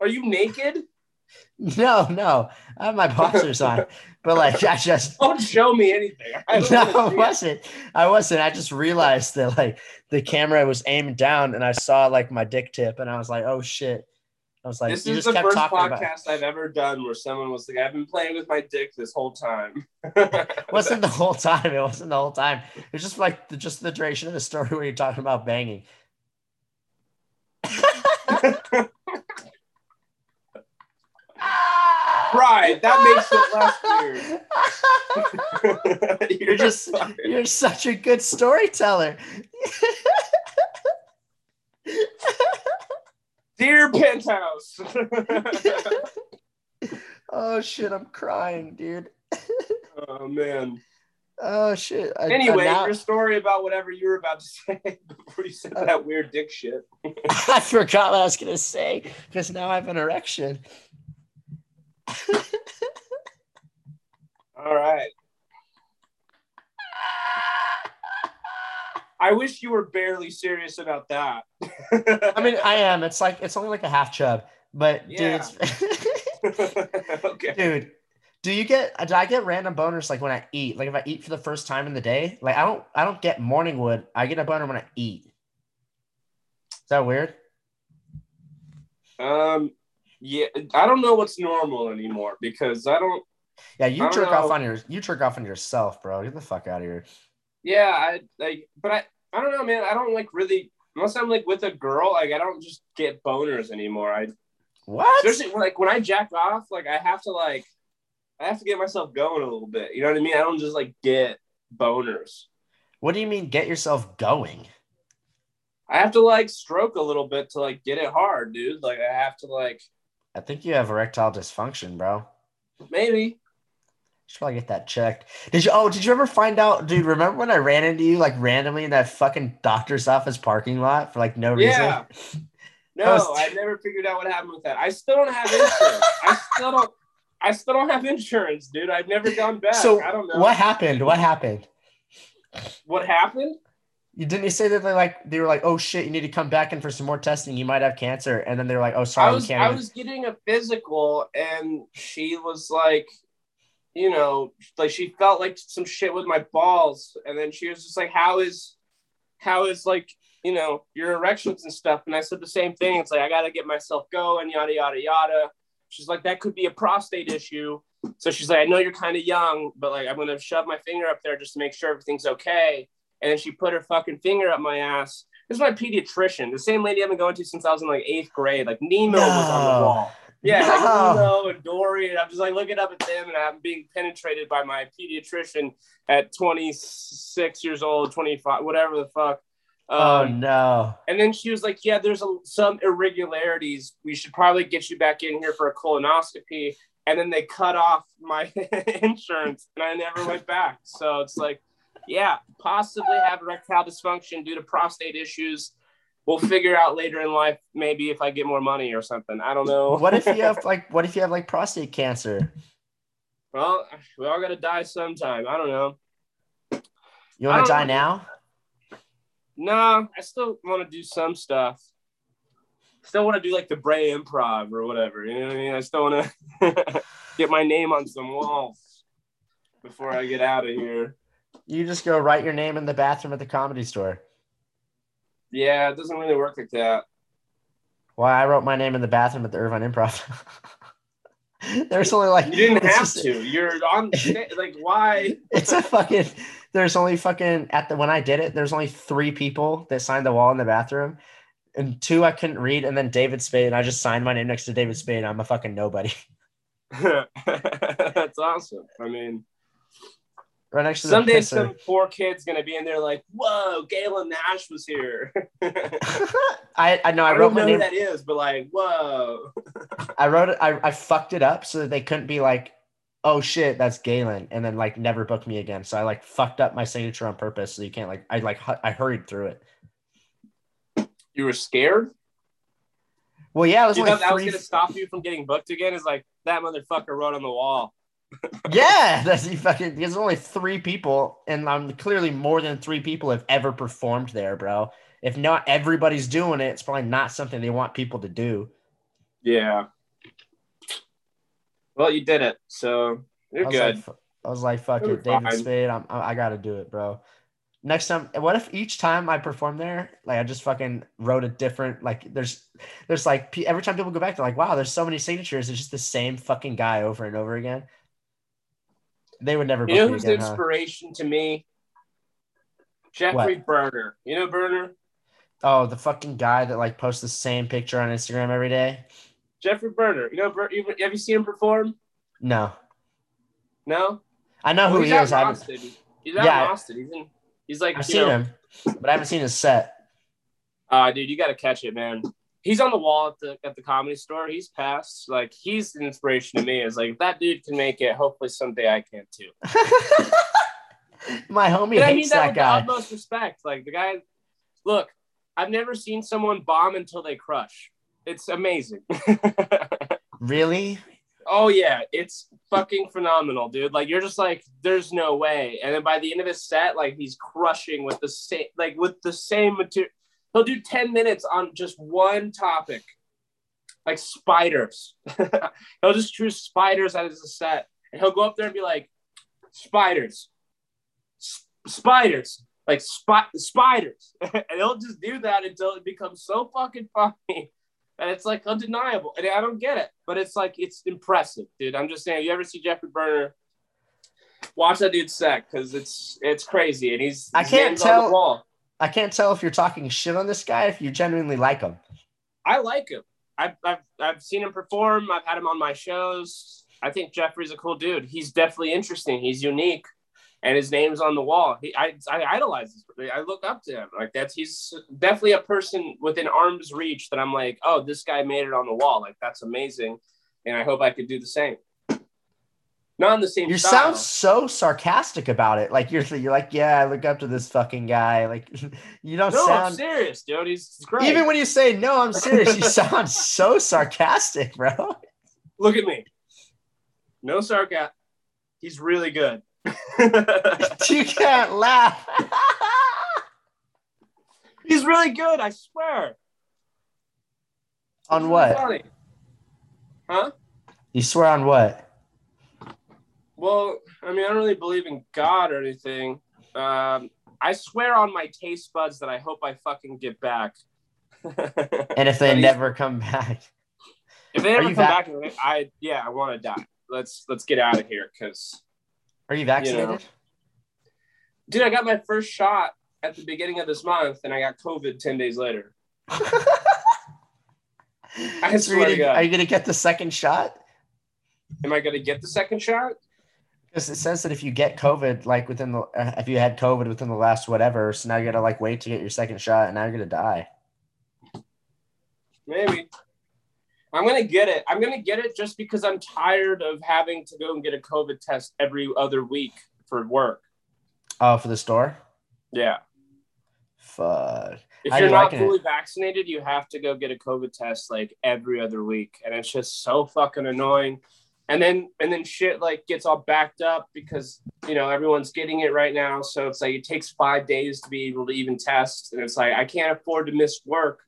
Are you naked? No, no. I have my boxers on. But like I just Don't show me anything. I no, I wasn't. I wasn't. I just realized that like the camera was aimed down and I saw like my dick tip and I was like, oh shit. I was like, This is the first podcast I've ever done where someone was like, "I've been playing with my dick this whole time." it wasn't the whole time. It wasn't the whole time. It was just like the, just the duration of the story where you're talking about banging. right, that makes it less weird. You're just you're such a good storyteller. Dear penthouse. oh shit, I'm crying, dude. oh man. Oh shit. I- Anyway, now- your story about whatever you were about to say before you said uh, that weird dick shit. I forgot what I was gonna say because now I have an erection. All right. I wish you were barely serious about that. I mean, I am. It's like it's only like a half chub, but dude, Yeah. it's okay. dude. Do you get? Do I get random boners like when I eat? Like if I eat for the first time in the day, like I don't. I don't get morning wood. I get a boner when I eat. Is that weird? Um, yeah, I don't know what's normal anymore because I don't. Yeah, you I jerk off on your. You jerk off on yourself, bro. Get the fuck out of here. Yeah, I like, but I, I don't know, man. I don't like really unless I'm like with a girl. Like, I don't just get boners anymore. I What? especially like when I jack off, like I have to like, I have to get myself going a little bit. You know what I mean? I don't just like get boners. What do you mean? Get yourself going? I have to like stroke a little bit to like get it hard, dude. Like I have to like I think you have erectile dysfunction, bro. maybe. Should probably get that checked. Did you? Oh, did you ever find out, dude? Remember when I ran into you like randomly in that fucking doctor's office parking lot for like no reason? Yeah. No, was- I never figured out what happened with that. I still don't have insurance. I still don't. I still don't have insurance, dude. I've never gone back. So I don't know what happened? What happened? what happened. You didn't you say that they like they were like, oh shit, you need to come back in for some more testing. You might have cancer, and then they're like, oh I sorry, was we can't. I was getting a physical, and she was like, you know, like she felt like some shit with my balls, and then she was just like, how is, how is like, you know, your erections and stuff, and I said the same thing. It's like I got to get myself going, yada yada yada. She's like, that could be a prostate issue. So she's like, I know you're kind of young, but like I'm gonna shove my finger up there just to make sure everything's okay. And then she put her fucking finger up my ass. This is my pediatrician, the same lady I've been going to since I was in like eighth grade. Like Nemo was on the wall. Yeah, like No. And Dory, and I'm just like looking up at them, and I'm being penetrated by my pediatrician at 26 years old, 25, whatever the fuck. oh Um, no. and then she was like, "Yeah, there's a, some irregularities. We should probably get you back in here for a colonoscopy." And then they cut off my insurance, and I never went back. So it's like, yeah, possibly have erectile dysfunction due to prostate issues. We'll figure out later in life, maybe if I get more money or something. I don't know. What if you have like what if you have like prostate cancer? Well, we all gotta die sometime. I don't know. You want to die know. now? No, I still want to do some stuff. Still want to do like the Brea Improv or whatever. You know what I mean? I still want to get my name on some walls before I get out of here. You just go write your name in the bathroom at the comedy store. Yeah, it doesn't really work like that. Why I wrote my name in the bathroom at the Irvine Improv. There's only like You didn't have just- to. You're on like why? It's a fucking. There's only fucking at the when I did it. There's only three people that signed the wall in the bathroom, and two I couldn't read, and then David Spade. And I just signed my name next to David Spade. I'm a fucking nobody. That's awesome. I mean, Right next to the someday some poor kid's gonna be in there like, "Whoa, Galen Nash was here." I I know I I don't wrote know my who name. that is, but like, whoa. I wrote it. I, I fucked it up so that they couldn't be like, oh shit, that's Galen, and then like never book me again. So I like fucked up my signature on purpose so you can't like I like I hurried through it. You were scared? Well, yeah, it was You only thought that was gonna stop you from getting booked again? Is like that motherfucker wrote on the wall. yeah, that's you fucking. There's only three people, and I'm clearly more than three people have ever performed there, bro. If not everybody's doing it, it's probably not something they want people to do. Yeah. Well, you did it, so you're was good. like, I was like, fuck You're it, David. Spade. I'm, I I gotta do it, bro. Next time, what if each time I perform there, like I just fucking wrote a different, like there's, there's like every time people go back, they're like, wow, there's so many signatures. It's just the same fucking guy over and over again. They would never. you know who's the again, huh? inspiration to me? Jeffrey Burner. You know Burner? Oh, the fucking guy that like posts the same picture on Instagram every day. Jeffrey Burner. You know, Bur- have you seen him perform? No, No. I know who Well, he he's out is. I haven't, Austin. He's out Yeah. in Austin. He's in. He's like, I've you seen know, him, but I haven't seen his set. Uh, dude, you got to catch it, man. He's on the wall at the at the comedy store. He's passed. Like he's an inspiration to me. Is like if that dude can make it. Hopefully someday I can too. My homie But I mean hates that that with the guy. utmost respect. Like the guy, look, I've never seen someone bomb until they crush. It's amazing. Really? oh yeah, it's fucking phenomenal, dude. Like you're just like, there's no way. And then by the end of his set, like he's crushing with the same, like with the same material. He'll do ten minutes on just one topic, like spiders. he'll just choose spiders as a set, and he'll go up there and be like, spiders, S- spiders, like spi- spiders, and he'll just do that until it becomes so fucking funny. And it's like undeniable. And I don't get it, but it's like it's impressive, dude. I'm just saying, you ever see Jeffrey Burner? Watch that dude's set because it's it's crazy, and he's I can't tell- the wall. I can't tell if you're talking shit on this guy if you genuinely like him. I like him. I've, I've I've seen him perform. I've had him on my shows. I think Jeffrey's a cool dude. He's definitely interesting. He's unique, and his name's on the wall. He, I I idolize. This. I look up to him. Like that's he's definitely a person within arm's reach that I'm like, oh, this guy made it on the wall. Like that's amazing, and I hope I could do the same. Not in the same. You style. sound so sarcastic about it. Like you're you're like, yeah, I look up to this fucking guy. Like you don't No, I'm serious, dude. He's, he's great. even when you say no, I'm serious, you sound so sarcastic, bro. Look at me. No sarcasm. He's really good. You can't laugh. He's really good, I swear. on He's what? really. Huh? You swear on what? Well, I mean, I don't really believe in God or anything. Um, I swear on my taste buds that I hope I fucking get back. And if they never come back, if they never come vac- back, I yeah, I want to die. Let's let's get out of here, because are you vaccinated? dude, I got my first shot at the beginning of this month, and I got COVID ten days later. I swear you're to gonna- God. Are you gonna get the second shot? Am I gonna get the second shot? Because it says that if you get COVID, like within the, uh, if you had COVID within the last whatever, so now you gotta like wait to get your second shot, and now you're gonna die. Maybe. I'm gonna get it. I'm gonna get it just because I'm tired of having to go and get a COVID test every other week for work. Oh, for the store? Yeah. Fuck. If you're you not liking it? fully vaccinated, you have to go get a COVID test like every other week, and it's just so fucking annoying. And then and then shit like gets all backed up because you know everyone's getting it right now, so it's like it takes five days to be able to even test, and it's like I can't afford to miss work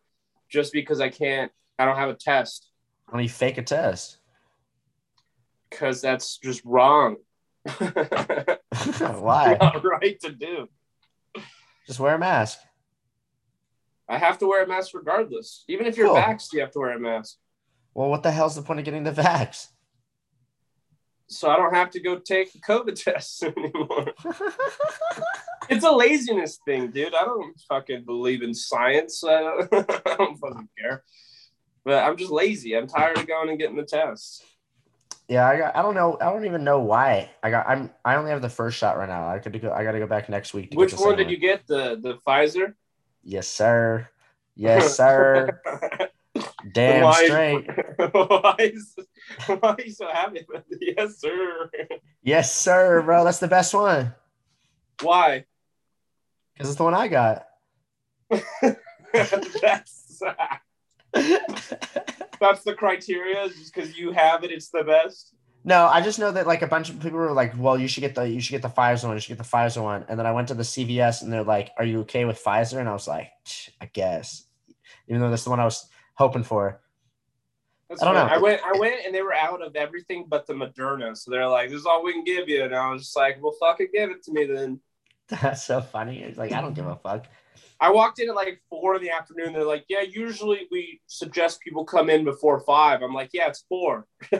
just because I can't. I don't have a test Why don't you fake a test? because that's just wrong. Why? Not right to do. Just wear a mask. I have to wear a mask regardless. Even if you're Cool. vaxxed, you have to wear a mask. Well, what the hell's the point of getting the vax? So I don't have to go take a COVID test anymore. It's a laziness thing, dude. I don't fucking believe in science. I don't, I don't fucking care. But I'm just lazy. I'm tired of going and getting the tests. yeah, I got. I don't know. I don't even know why. I got. I'm. I only have the first shot right now. I could go. I got to go back next week. To Which one did you get? The the Pfizer? Yes, sir. Yes, sir. Damn Why- straight. why, is, why are you so happy? yes, sir. Yes, sir, bro. That's the best one Why? because it's the one I got. that's that's the criteria. Just because you have it, it's the best. no, I just know that like a bunch of people were like, "Well, you should get the you should get the Pfizer one. You should get the Pfizer one." And then I went to the CVS and they're like, "Are you okay with Pfizer?" And I was like, "I guess," even though that's the one I was hoping for. That's I don't fine. know. I went, I went, and they were out of everything but the Moderna. So they're like, "This is all we can give you." And I was just like, "Well, fucking give it to me then." That's so funny. It's like I don't give a fuck. I walked in at like four in the afternoon. They're like, "Yeah, usually we suggest people come in before five. I'm like, "Yeah, it's four.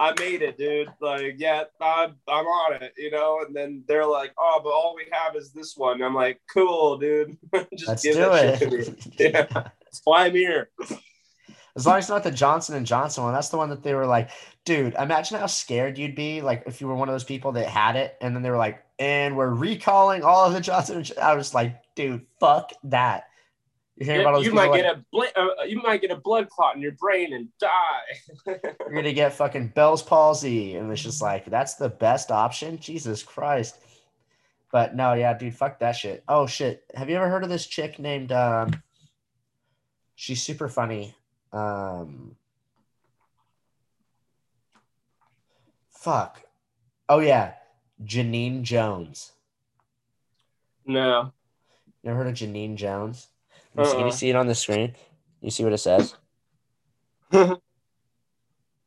I made it, dude. Like, yeah, I'm, I'm on it, you know. And then they're like, "Oh, but all we have is this one." I'm like, "Cool, dude. Just Let's give do that shit to me. it. Yeah. That's why I'm here." As long as it's not the Johnson and Johnson one, that's the one that they were like, dude, imagine how scared you'd be, like if you were one of those people that had it, and then they were like, and we're recalling all of the Johnson. And Johnson. I was like, dude, fuck that. You about you might like, get a bl- uh, you might get a blood clot in your brain and die. you're gonna get fucking Bell's palsy, and it's just like that's the best option. Jesus Christ. But no, yeah, dude, fuck that shit. Oh shit, have you ever heard of this chick named? Um, she's super funny. Um, fuck. Oh yeah, Genene Jones. no. Never heard of Genene Jones? Can you, see, can you Uh-uh. see it on the screen? You see what it says?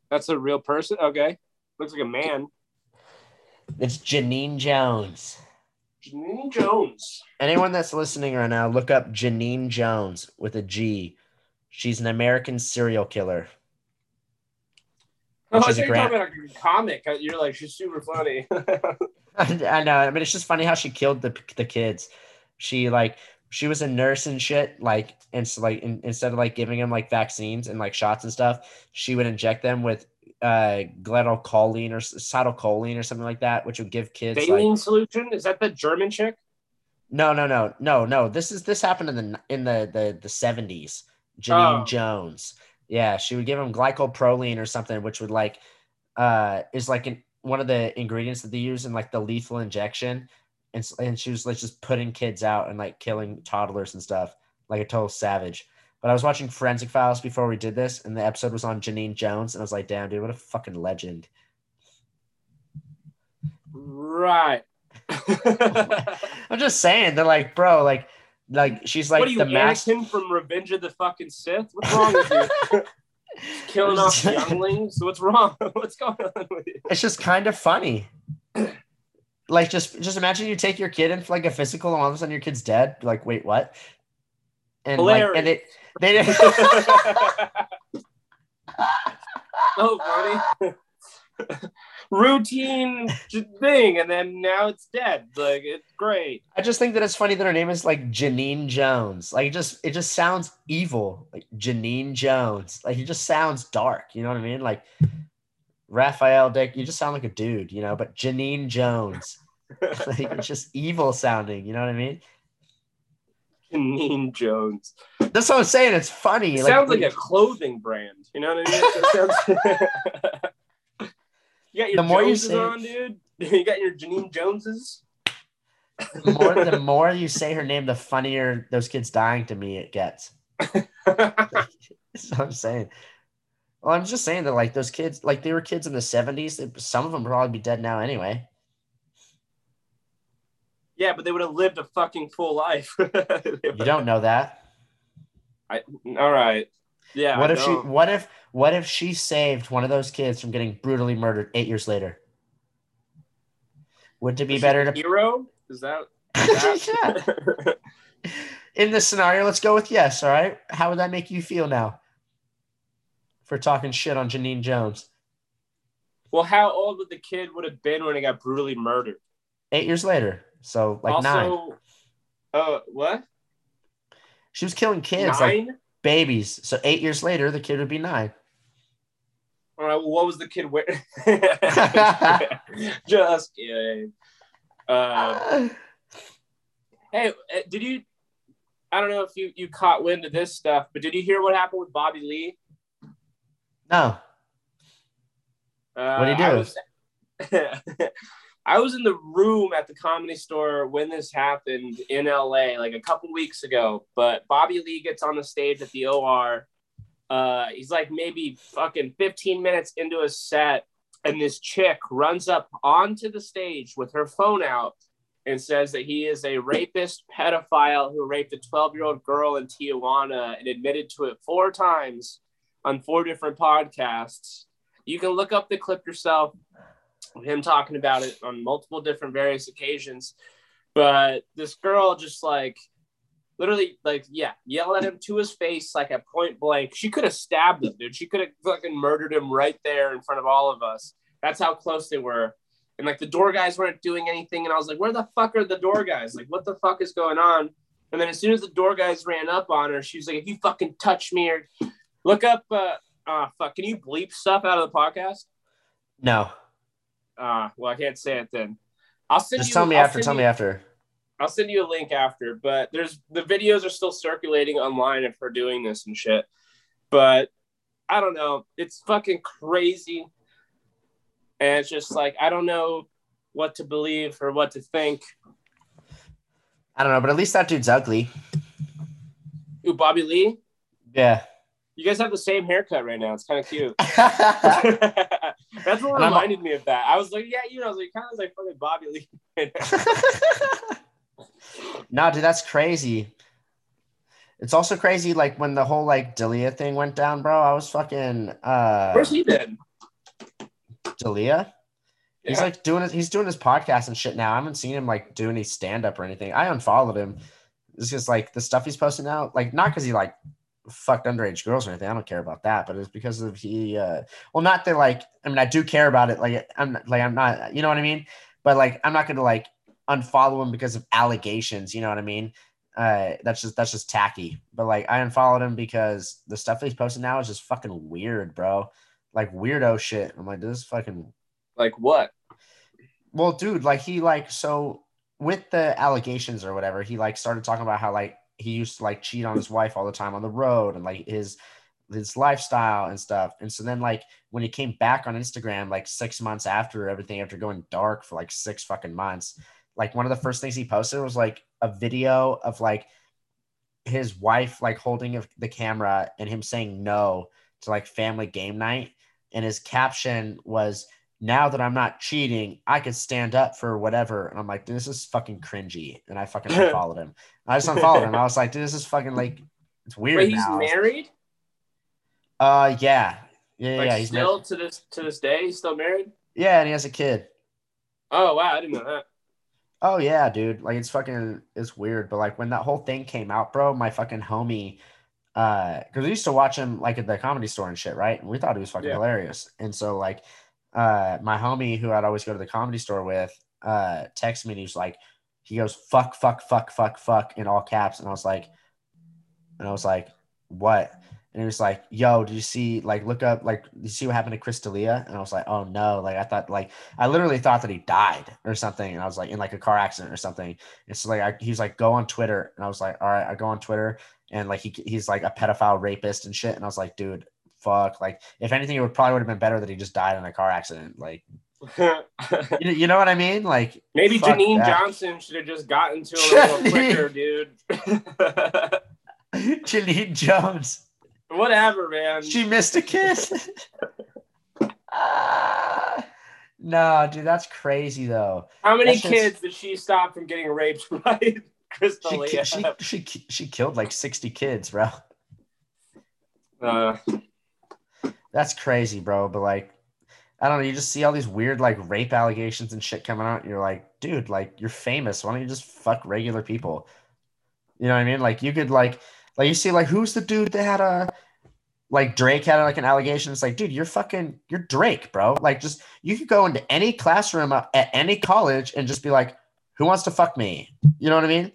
That's a real person. Okay. Looks like a man. It's Genene Jones. Genene Jones. Anyone that's listening right now, look up Genene Jones with a G. She's an American serial killer. Oh, I She's thought a you were grand- talking about a comic. Uh, you're like, she's super funny. I know. I mean, it's just funny how she killed the the kids. She like she was a nurse and shit. Like and so, like in, instead of like giving them like vaccines and like shots and stuff, she would inject them with uh glycoline or cytocholine or something like that, which would give kids like solution? Is that the German chick? No, no, no, no, no. This is this happened in the in the the the seventies. Genene Oh. Jones. Yeah, she would give him glycoproline or something, which would like uh is like an, one of the ingredients that they use in like the lethal injection. And and she was like just putting kids out and like killing toddlers and stuff, like a total savage. But I was watching Forensic Files before we did this, and the episode was on Genene Jones, and I was like, damn, dude, what a fucking legend. Right. I'm just saying, they're like, bro, like, like she's like what are you, the master. From Revenge of the fucking Sith? What's wrong with you? Killing off younglings? What's wrong? What's going on with you? it's just kind of funny. Like just just imagine you take your kid in for like a physical and all of a sudden your kid's dead. Be like, wait, what? And like and it they oh, funny. Routine thing, and then now it's dead. Like it's great. I just think that it's funny that her name is like Genene Jones. Like it just it just sounds evil. Like Genene Jones. Like it just sounds dark. You know what I mean? Like Raphael Dick, you just sound like a dude, you know, but Genene Jones. like it's just evil sounding, you know what I mean? Genene Jones. That's what I'm saying. It's funny. It sounds like a clothing brand. You know what I mean? Sounds- you got your The more you say- on, dude. You got your Genene Joneses. the more the more you say her name, the funnier those kids dying to me it gets. That's what I'm saying. Well, I'm just saying that like those kids, like they were kids in the 70s. Some of them probably be dead now anyway. yeah, but they would have lived a fucking full life. You don't know that. I, all right. Yeah. what I if she? What if? What if she saved one of those kids from getting brutally murdered eight years later? Would it be Is better a to? hero? Is that? in this scenario, let's go with yes. All right. How would that make you feel now for talking shit on Genene Jones? Well, how old would the kid would have been when he got brutally murdered? Eight years later. So like also, nine. uh, what? She was killing kids Nine? like babies. So eight years later, the kid would be nine. All right. Well, what was the kid wearing? Just kidding. Uh, hey, uh, did you? I don't know if you you caught wind of this stuff, but did you hear what happened with Bobby Lee? No. Uh, What'd he I do? was, I was in the room at the comedy store when this happened in LA, like a couple weeks ago. But Bobby Lee gets on the stage at the OR. Uh, he's like maybe fucking 15 minutes into a set, and this chick runs up onto the stage with her phone out and says that he is a rapist pedophile who raped a 12 year old girl in Tijuana and admitted to it four times on four different podcasts. You can look up the clip yourself him talking about it on multiple different various occasions. But this girl just like literally like yeah, yell at him to his face like at point blank. She could have stabbed him, dude. She could have fucking murdered him right there in front of all of us. That's how close they were. And like the door guys weren't doing anything. And I was like, where the fuck are the door guys? Like, what the fuck is going on? And then as soon as the door guys ran up on her, she was like, if you fucking touch me or look up uh ah fuck, can you bleep stuff out of the podcast? No. Uh well I can't say it then. I'll send Just you tell me I'll after. Tell you- me after. I'll send you a link after, but there's the videos are still circulating online of her doing this and shit. But I don't know. It's fucking crazy. And it's just like I don't know what to believe or what to think. I don't know, but at least that dude's ugly. Ooh, Bobby Lee, Yeah. You guys have the same haircut right now. It's kind of cute. That's what And I'm- reminded me of that. I was like, yeah, you know, I was like, kind of like fucking Bobby Lee. no, dude, that's crazy. It's also crazy, like when the whole like D'Elia thing went down, bro. I was fucking uh Where's he been? D'Elia. He's like doing it. He's doing his podcast and shit now. I haven't seen him like do any stand up or anything. I unfollowed him. It's just like the stuff he's posting now, like not because he like fucked underage girls or anything. I don't care about that, but it's because of he. uh Well, not that like I mean I do care about it. Like I'm like I'm not. You know what I mean? But like I'm not gonna like unfollow him because of allegations. You know what I mean? Uh, that's just that's just tacky. But like I unfollowed him because the stuff that he's posting now is just fucking weird, bro. Like weirdo shit. I'm like, this is fucking Like what? well, dude, like he like so with the allegations or whatever, he like started talking about how like he used to like cheat on his wife all the time on the road and like his his lifestyle and stuff. And so then like when he came back on Instagram like six months after everything, after going dark for like six fucking months, like one of the first things he posted was like a video of like his wife like holding the camera and him saying no to like family game night. And his caption was now that I'm not cheating, I could stand up for whatever. And I'm like, this is fucking cringy. And I fucking unfollowed him. I just unfollowed him. I was like, dude, this is fucking like, it's weird. Wait, he's now. married? Uh, yeah, yeah, Like yeah. He's still married. to this to this day, he's still married? Yeah, and he has a kid. Oh wow, I didn't know that. Oh yeah, dude. Like it's fucking, it's weird. But like when that whole thing came out, bro, my fucking homie, uh, because we used to watch him like at the comedy store and shit, right? And we thought he was fucking Yeah. hilarious. And so like, uh, my homie who I'd always go to the comedy store with, uh, texted me and he was like, he goes, fuck, fuck, fuck, fuck, fuck in all caps. And I was like, and I was like, what? And he was like, yo, did you see, like, look up, like, you see what happened to Chris D'Elia? And I was like, oh no. Like, I thought, like, I literally thought that he died or something. And I was like, in like a car accident or something. And so, like, I, he was like, go on Twitter. And I was like, all right, I go on Twitter. And like, he, he's like a pedophile rapist and shit. And I was like, dude, fuck. Like, if anything, it would probably would have been better that he just died in a car accident. Like, you, you know what I mean? Like, Maybe Genene that. Johnson should have just gotten to him a little quicker, dude. Genene Jones. Whatever, man. She missed a kiss. Ah. no, dude, that's crazy though. How many That's just- kids did she stop from getting raped by She, Crystal ki- she, she, she killed like 60 kids, bro. uh, That's crazy, bro. But like, I don't know. You just see all these weird like rape allegations and shit coming out. You're like, dude, like you're famous. Why don't you just fuck regular people? You know what I mean? Like you could like like you see like who's the dude that had a like Drake had like an allegation. It's like, dude, you're fucking you're Drake, bro. Like just you could go into any classroom uh, at any college and just be like, who wants to fuck me? You know what I mean?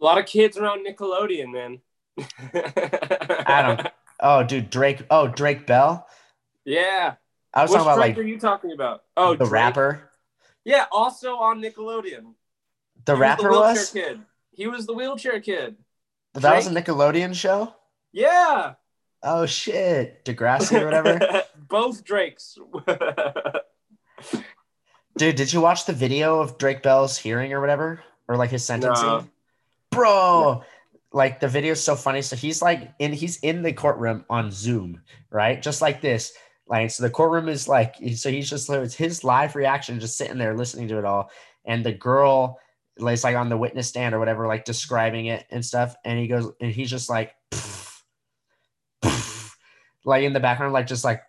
A lot of kids around Nickelodeon, man. Adam. Oh, dude, Drake. Oh, Drake Bell. Yeah. I was Which talking about Drake like are you talking about? Oh, the Drake? rapper. Yeah, also on Nickelodeon. The He rapper was. The wheelchair was. kid. He was the wheelchair kid. That was a Nickelodeon show. Yeah. Oh shit, Degrassi or whatever. Both Drakes. Dude, did you watch the video of Drake Bell's hearing or whatever, or like his sentencing? No. Bro, like the video's so funny. So he's like in he's in the courtroom on Zoom, right? Just like this. Like so the courtroom is like so he's just it's his live reaction, just sitting there listening to it all. And the girl is like on the witness stand or whatever, like describing it and stuff. And he goes and he's just like like in the background, like just like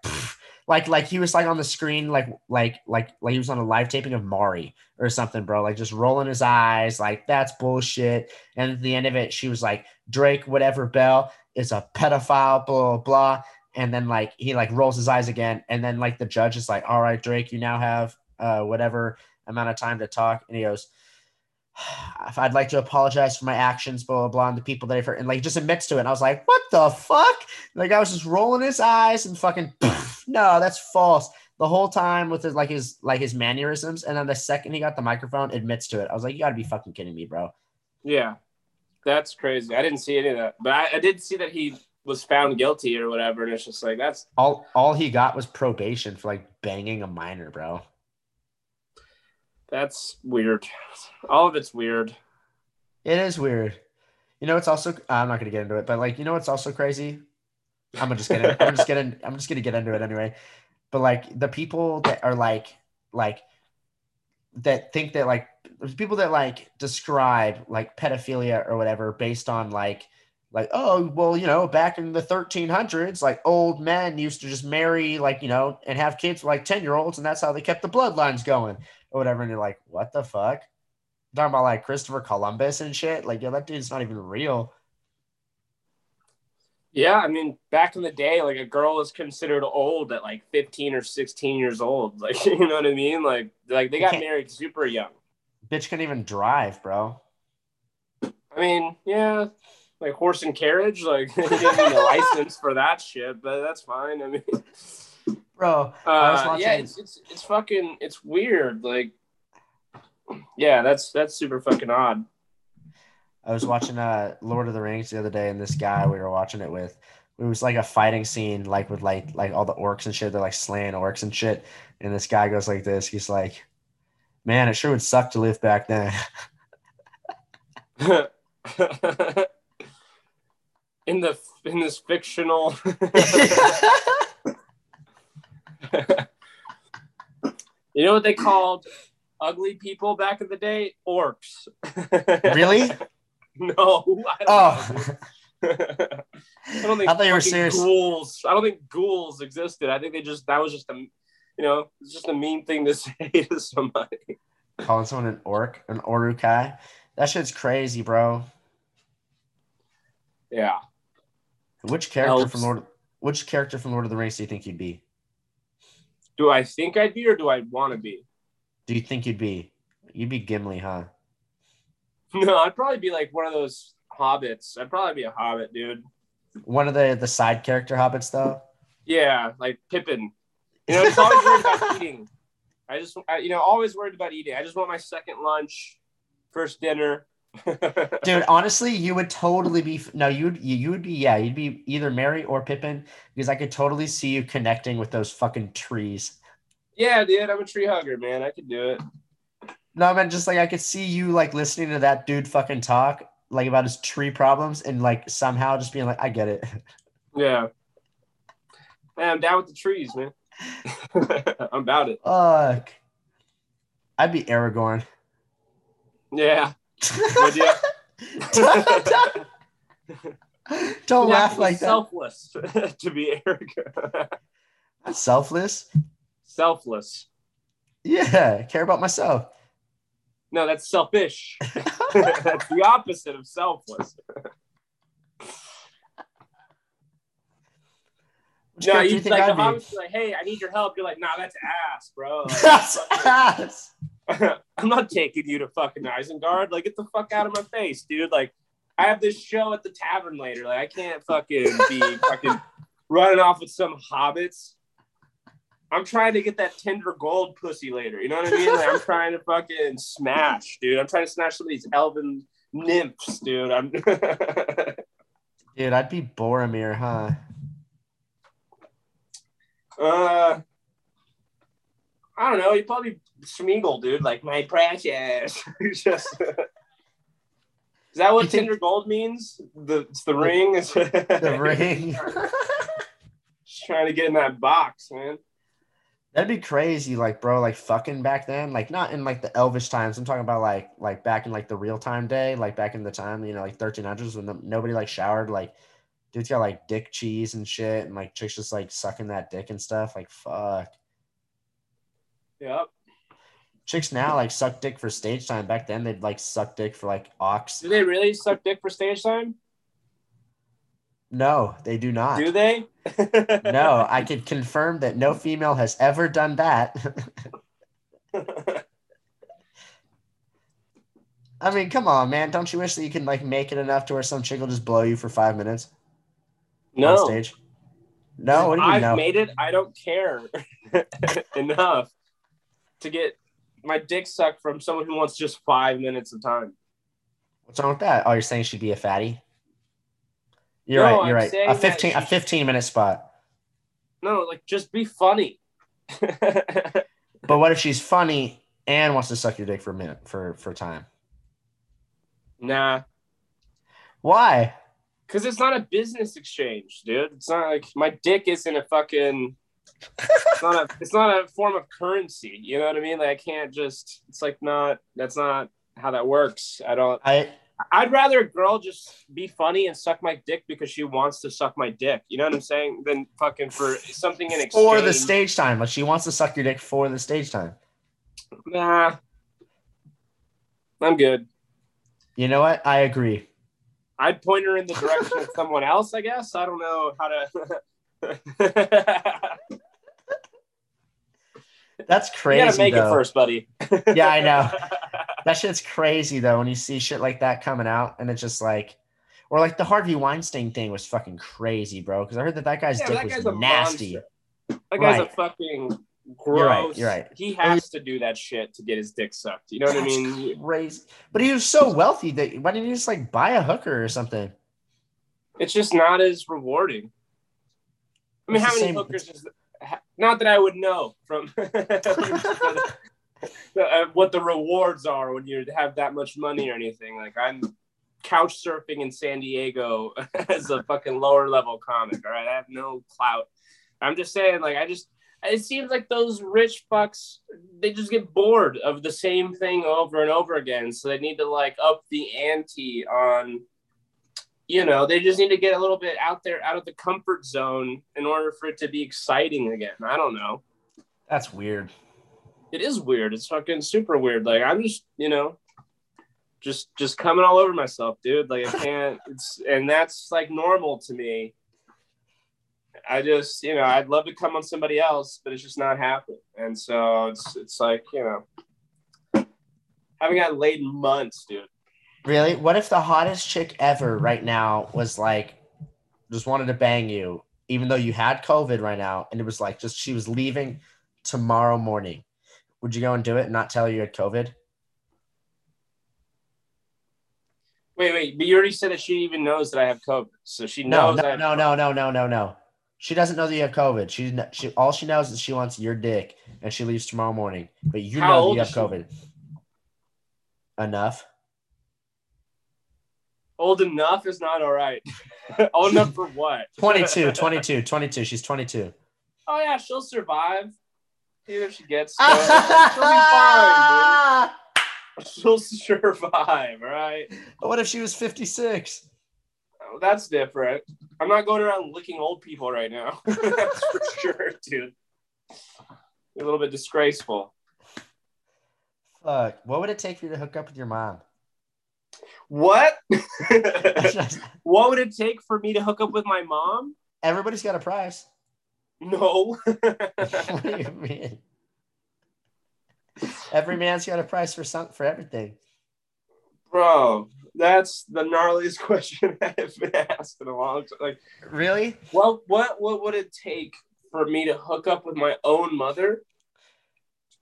like like he was like on the screen, like like like like he was on a live taping of Maury or something, bro. Like just rolling his eyes, like that's bullshit. And at the end of it, she was like, Drake, whatever Bell is a pedophile, blah blah blah. And then like he like rolls his eyes again, and then like the judge is like, All right, Drake, you now have uh whatever amount of time to talk. And he goes, I'd like to apologize for my actions, blah blah blah, and the people that I've hurt, and like just admits to it. And I was like, what the fuck? Like I was just rolling his eyes and fucking no, that's false. The whole time with his like his like his mannerisms, and then the second he got the microphone, admits to it. I was like, you gotta be fucking kidding me, bro. yeah. That's crazy. I didn't see any of that. But I, I did see that he was found guilty or whatever. And it's just like, that's All all he got was probation for like banging a minor, bro. that's weird. All of it's weird. It is weird. You know, it's also I'm not gonna get into it, but like you know what's also crazy? I'm just gonna I'm just gonna I'm just gonna get into it anyway. But like the people that are like like that think that like there's people that like describe like pedophilia or whatever based on like like oh well you know back in the 1300s like old men used to just marry like you know and have kids with like 10 year olds and that's how they kept the bloodlines going or whatever and you're like what the fuck talking about like Christopher Columbus and shit. Like, yo, that dude's not even real. Yeah, I mean, back in the day, like a girl was considered old at like 15 or 16 years old. Like, you know what I mean? Like, like they got married super young. Bitch can even drive, bro. I mean, yeah, like horse and carriage. Like, they didn't need a license for that shit, but that's fine. I mean, Bro, uh, yeah, it's, it's it's fucking it's weird. Like, yeah, that's that's super fucking odd. I was watching uh Lord of the Rings the other day, and this guy we were watching it with, it was like a fighting scene, like with like like all the orcs and shit. They're like slaying orcs and shit. And this guy goes like this. He's like, "Man, it sure would suck to live back then." in the in this fictional you know what they called ugly people back in the day orcs really? no I don't Oh. I don't think I thought you were serious. ghouls I don't think ghouls existed I think they just that was just a you know it's just a mean thing to say to somebody calling someone an orc, an Uruk-hai. That shit's crazy, bro. yeah Which character Elves. from Lord? Which character from Lord of the Rings do you think you'd be? do I think I'd be or do I want to be Do you think you'd be? You'd be Gimli, huh? No, I'd probably be like one of those hobbits. I'd probably be a hobbit, dude. One of the the side character hobbits, though. Yeah, like Pippin. You know, it's always worried about eating. I just, I, you know, always worried about eating. I just want my second lunch, first dinner. Dude, honestly, you would totally be no, you'd you, you would be yeah, you'd be either Merry or Pippin because I could totally see you connecting with those fucking trees. yeah, dude, I'm a tree hugger, man. I could do it. No, I mean just like I could see you like listening to that dude fucking talk like about his tree problems and like somehow just being like, I get it. Yeah. Man, I'm down with the trees, man. I'm about it. Fuck. I'd be Aragorn. Yeah. Don't laugh to like that. Selfless to be. That's selfless. Selfless. Yeah, care about myself. No, that's selfish. That's the opposite of selfless. Which No, you like the I'd be? hobbit's like, hey, I need your help. You're like, nah, that's ass, bro. Like, That's ass. I'm not taking you to fucking Isengard. Like, get the fuck out of my face, dude. Like, I have this show at the tavern later. Like, I can't fucking be fucking running off with some hobbits. I'm trying to get that Tinder Gold pussy later. You know what I mean? Like, I'm trying to fucking smash, dude. I'm trying to smash some of these elven nymphs, dude. I'm Dude, I'd be Boromir, huh? uh I don't know. You probably Smeagol, dude. Like my precious. Just is that what Tinder Gold means? The it's the ring. The ring. Just trying to get in that box, man. That'd be crazy, like bro, like fucking back then, like not in like the elvish times. I'm talking about like like back in like the real time day, like back in the time, you know, like 1300s when the, nobody like showered, like dudes got like dick cheese and shit, and like chicks just like sucking that dick and stuff. Like fuck, Yep. chicks now like suck dick for stage time. Back then they'd like suck dick for like ox. Do they really suck dick for stage time? No, they do not. Do they? no, I can confirm that no female has ever done that. I mean, come on, man. Don't you wish that you can like make it enough to where some chick will just blow you for five minutes on no. stage? No, what do you I've no? made it. I don't care enough to get my dick sucked from someone who wants just five minutes of time. What's wrong with that? Oh, you're saying she'd be a fatty? You're No, right. You're I'm right. A that fifteen, a fifteen minute spot. No, like just be funny. But what if she's funny and wants to suck your dick for a minute for for time? nah, Why? because it's not a business exchange, dude. It's not like my dick isn't a fucking. It's not a. It's not a form of currency. You know what I mean? Like I can't just. It's like not. That's not how that works. I don't. I I'd rather a girl just be funny and suck my dick because she wants to suck my dick. You know what I'm saying? Than fucking for something in exchange. for the stage time. Like she wants to suck your dick for the stage time. Nah, I'm good. You know what? I agree. I'd point her in the direction of someone else. I guess I don't know how to. That's crazy. you gotta make though. it first, buddy. Yeah, I know. That shit's crazy though. When you see shit like that coming out, and it's just like, or like the Harvey Weinstein thing was fucking crazy, bro. Because I heard that that guy's Yeah, dick that was nasty. monster. That guy's a fucking gross. You're right, you're right. He has to do that shit to get his dick sucked. You know what I mean? crazy. But he was so wealthy that why didn't he just like buy a hooker or something? It's just not as rewarding. I mean, It's how many hookers is not that I would know from uh, what the rewards are when you have that much money or anything. Like I'm couch surfing in San Diego as a fucking lower level comic. All right, I have no clout. I'm just saying, like I just it seems like those rich fucks they just get bored of the same thing over and over again, so they need to like up the ante on you know, they just need to get a little bit out there, out of the comfort zone in order for it to be exciting again. I don't know. That's weird. It is weird. It's fucking super weird. Like I'm just, you know, just just coming all over myself, dude. Like I can't. It's and that's like normal to me. I just, you know, I'd love to come on somebody else, but it's just not happening. And so it's it's like, you know, haven't gotten laid in months, dude. Really? What if the hottest chick ever right now was like, just wanted to bang you, even though you had COVID right now, and it was like just she was leaving tomorrow morning? Would you go and do it and not tell her you had COVID? Wait, wait, but you already said that she even knows that I have COVID, so she No, knows. I no, have no, no, no, no, no, no. She doesn't know that you have COVID. She, she all she knows is she wants your dick, and she leaves tomorrow morning. But you How know that you have she? COVID. Enough. Old enough is not all right. old enough for what? 22, 22, 22. She's 22. oh yeah, she'll survive. Even if she gets COVID, she'll be fine, dude. She'll survive, all right? What if she was 56? Oh, that's different. I'm not going around licking old people right now. that's for sure, dude. A little bit disgraceful. Fuck. What would it take for you to hook up with your mom? What? what would it take for me to hook up with my mom? Everybody's got a price. No. what do you mean? Every man's got a price for some for everything. Bro, that's the gnarliest question I've been asked in a long time. Like, really? Well, what what would it take for me to hook up with my own mother?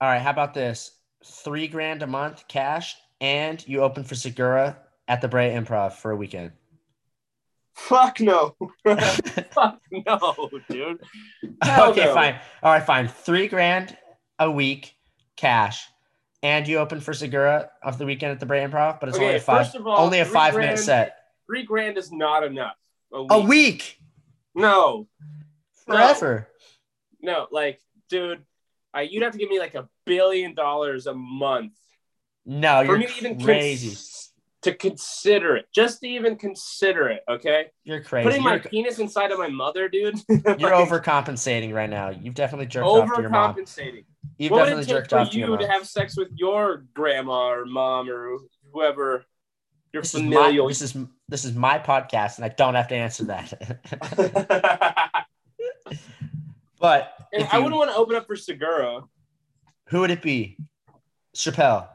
All right, how about this? Three grand a month cash, and you open for Segura at the Brea Improv for a weekend. Fuck no. Fuck no, dude. Hell okay, no. fine. All right, fine. Three grand a week cash. And you open for Segura off the weekend at the Brea Improv, but it's Okay, only a five of all, only a five minute set. Three grand is not enough. A week. A week No. No. forever. No, like, dude, I, you'd have to give me like a billion dollars a month No, you're me even crazy. cons- to consider it. Just to even consider it, okay? You're crazy. Putting my You're, penis inside of my mother, dude. you're like, overcompensating right now. You've definitely jerked off to your mom. overcompensating. You've what definitely it take jerked for off to your you to have sex with your grandma or mom or whoever your this is my this is this is my podcast, and I don't have to answer that. but I you- wouldn't want to open up for Segura. who would it be? Chappelle.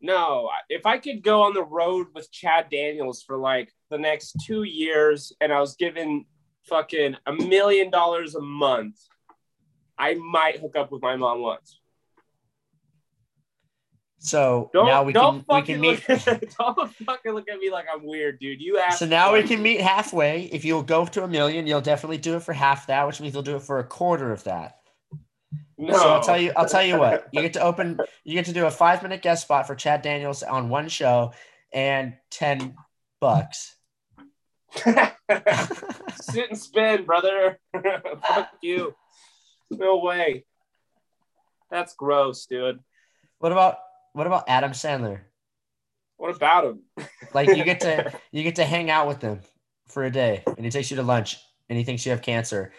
No, if I could go on the road with Chad Daniels for like the next two years and I was given fucking a million dollars a month, I might hook up with my mom once. So Don't, now we can we fucking can meet. look, don't fucking look at me like I'm weird, dude. You asked. So now we can meet halfway. If you'll go to a million, you'll definitely do it for half that, which means you'll do it for a quarter of that. No. So I'll tell you, I'll tell you what. You get to open, you get to do a five minute guest spot for Chad Daniels on one show, and ten bucks. Sit and spin, brother. Fuck you. No way. That's gross, dude. What about what about Adam Sandler? What about him? Like you get to you get to hang out with him for a day, and he takes you to lunch, and he thinks you have cancer,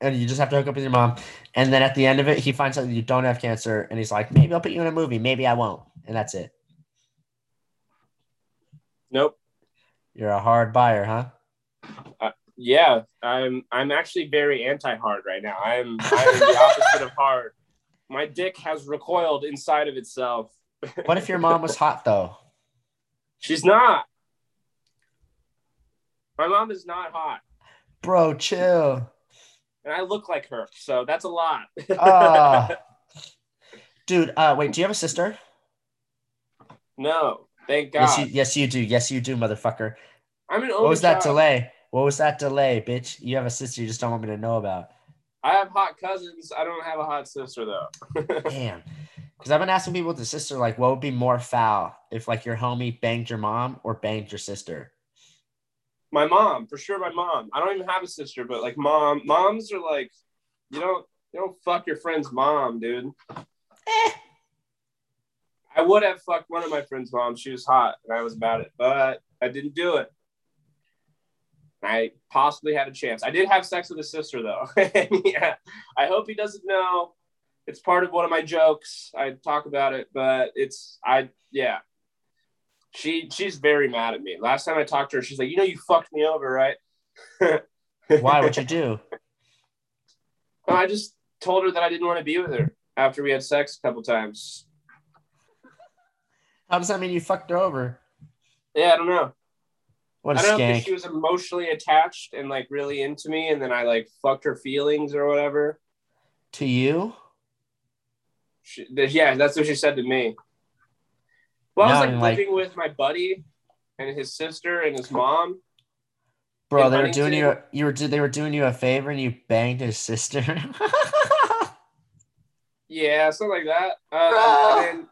and you just have to hook up with your mom, and then at the end of it, he finds out that you don't have cancer, and he's like, maybe I'll put you in a movie, maybe I won't, and that's it. Nope. You're a hard buyer, huh? Uh, yeah, I'm. I'm actually very anti-hard right now. I'm. I'm the opposite of hard. My dick has recoiled inside of itself. What if your mom was hot though? She's not. My mom is not hot, Bro, chill. And I look like her, so that's a lot. Ah. Dude, uh, wait, do you have a sister? no, thank God. Yes, you, yes, you do. Yes, you do, motherfucker. I'm an What was that child. delay? What was that delay, bitch? You have a sister you just don't want me to know about. I have hot cousins. I don't have a hot sister though. Damn. Because I've been asking people with a sister, like, what would be more foul if, like, your homie banged your mom or banged your sister? My mom, for sure. My mom. I don't even have a sister, but like mom, moms are like, you don't, you don't fuck your friend's mom, dude. Eh. I would have fucked one of my friend's moms. She was hot, and I was about it, but I didn't do it. I possibly had a chance. I did have sex with a sister, though. yeah, I hope he doesn't know. It's part of one of my jokes. I talk about it, but it's I yeah. She she's very mad at me. Last time I talked to her, she's like, "You know, you fucked me over, right?" Why would you do? I just told her that I didn't want to be with her after we had sex a couple times. How does that mean you fucked her over? Yeah, I don't know. What a I don't know if she was emotionally attached and like really into me, and then I like fucked her feelings or whatever. To you? She, yeah, that's what she said to me. Well, I was like mean, like- living with my buddy and his sister and his mom. Bro, they were doing you you were they were doing you a favor and you banged his sister. Yeah, something like that. Uh, and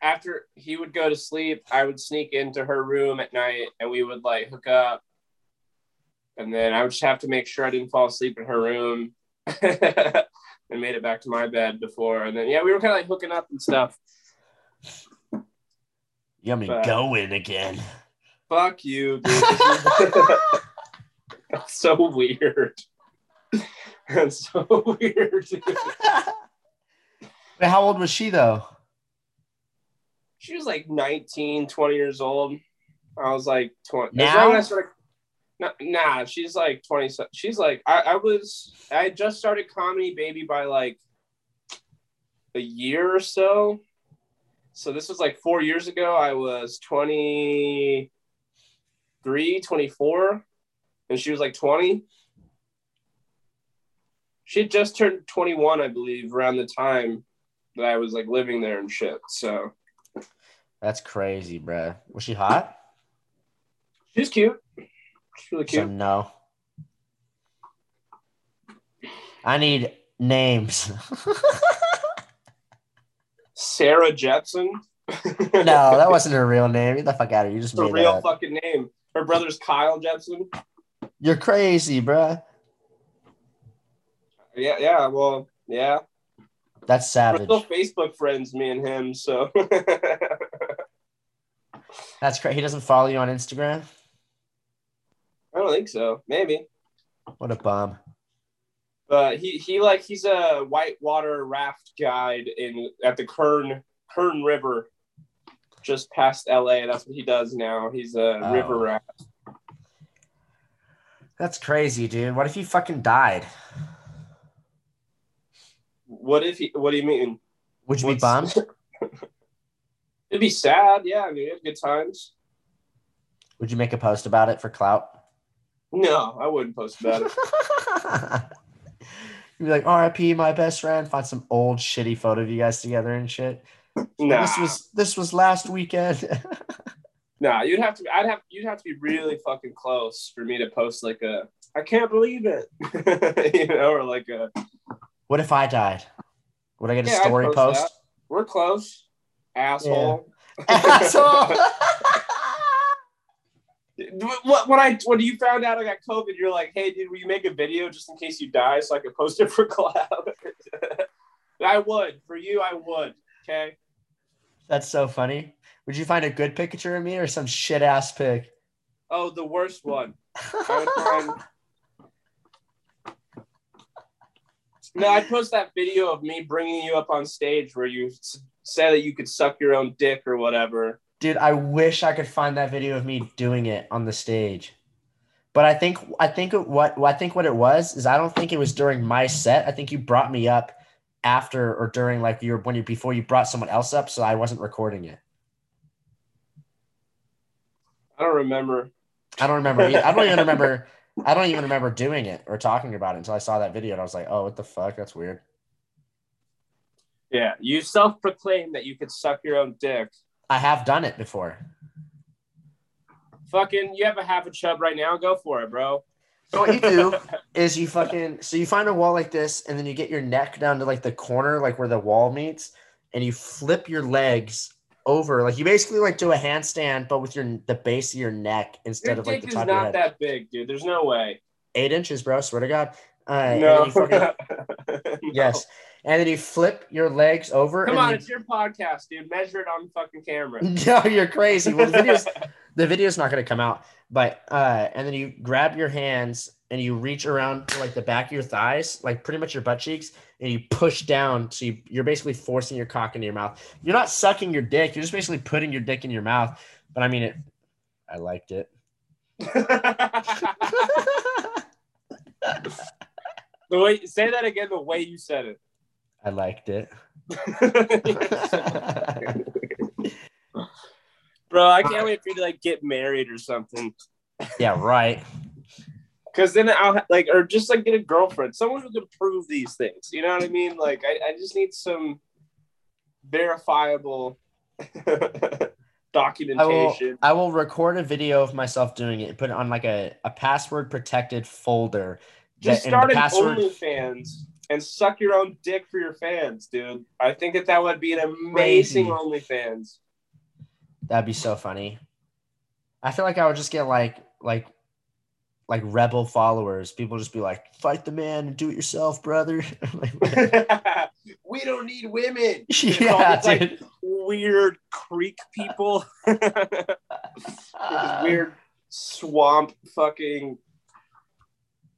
after he would go to sleep, I would sneak into her room at night and we would like hook up. And then I would just have to make sure I didn't fall asleep in her room and made it back to my bed before. And then, yeah, we were kind of like hooking up and stuff. You got me But- going again. Fuck you, dude. That's so weird. That's so weird. dude. How old was she though? She was like 19, 20 years old. I was like twenty. Now? As long as I started, nah, nah, she's like twenty. She's like I, I was. I just started comedy baby by like a year or so. So this was like four years ago. I was 23, 24, and she was like 20. She had just turned 21, I believe, around the time that I was like living there and shit. So That's crazy, bruh. Was she hot? she's cute. She's really So cute. no. I need names. Sarah Jetson. no, that wasn't her real name. Get the fuck out of here. You just Her made real that fucking name. Her brother's Kyle Jetson. You're crazy, bruh. Yeah, yeah. Well, yeah. That's savage. We're still Facebook friends, me and him. So That's crazy. He doesn't follow you on Instagram? I don't think so. Maybe. What a bum. But he he like he's a whitewater raft guide in at the Kern Kern River, just past LA. That's what he does now. He's a Oh. river raft. That's crazy, dude. What if he fucking died? What if he? What do you mean? Would you be What's- bummed? It'd be sad. Yeah, I mean, we had good times. Would you make a post about it for clout? No, I wouldn't post about it. You'd be like, RIP, my best friend. Find some old shitty photo of you guys together and shit. Nah, This was this was last weekend. nah. You'd have to. I'd have. You'd have to be really fucking close for me to post like a. I can't believe it. you know, or like a. what if I died? Would I get a Yeah, I'd story post post? We're close, asshole. Asshole. What when I when you found out I got COVID, you're like, hey, dude, will you make a video just in case you die so I can post it for cloud? I would for you. I would. Okay. That's so funny. Would you find a good picture of me or some shit ass pic? Oh, the worst one. I find. No, I'd post that video of me bringing you up on stage where you s- said that you could suck your own dick or whatever. Dude, I wish I could find that video of me doing it on the stage. But I think I think what I think what it was is I don't think it was during my set. I think you brought me up after or during like your when you before you brought someone else up, so I wasn't recording it. I don't remember. I don't remember. I don't even remember. I don't even remember doing it or talking about it until I saw that video and I was like, "Oh, what the fuck? That's weird." Yeah, you self-proclaimed that you could suck your own dick. I have done it before. Fucking, you have a half a chub right now. Go for it, bro. So what you do is you fucking so you find a wall like this and then you get your neck down to like the corner like where the wall meets and you flip your legs over like you basically like do a handstand but with your the base of your neck instead Your of like the top of your not that big, dude. There's no way. Eight inches, bro. Swear to God. Uh, no. fucking- No. yes, and then you flip your legs over. Come on, you- it's your podcast, dude. Measure it on fucking camera. no, you're crazy. Well, the video's the video's not going to come out, but uh, and then you grab your hands and you reach around to like the back of your thighs, like pretty much your butt cheeks, and you push down. So you, you're basically forcing your cock into your mouth. You're not sucking your dick. You're just basically putting your dick in your mouth. But I mean it. I liked it. the way say that again, the way you said it. I liked it. Bro, I can't wait for you to like get married or something. yeah, right. Cause then I'll like, or just like get a girlfriend, someone who can prove these things. You know what I mean? Like, I, I just need some verifiable I will, documentation. I will record a video of myself doing it and put it on like a, a password protected folder. Just that- start the an password- OnlyFans and suck your own dick for your fans, dude. I think that that would be an amazing Crazy. OnlyFans. That'd be so funny. I feel like I would just get like like like rebel followers. People just be like, "Fight the man and do it yourself, brother." Like, we don't need women. It's all yeah, these, like, dude. weird creek people. Weird swamp fucking.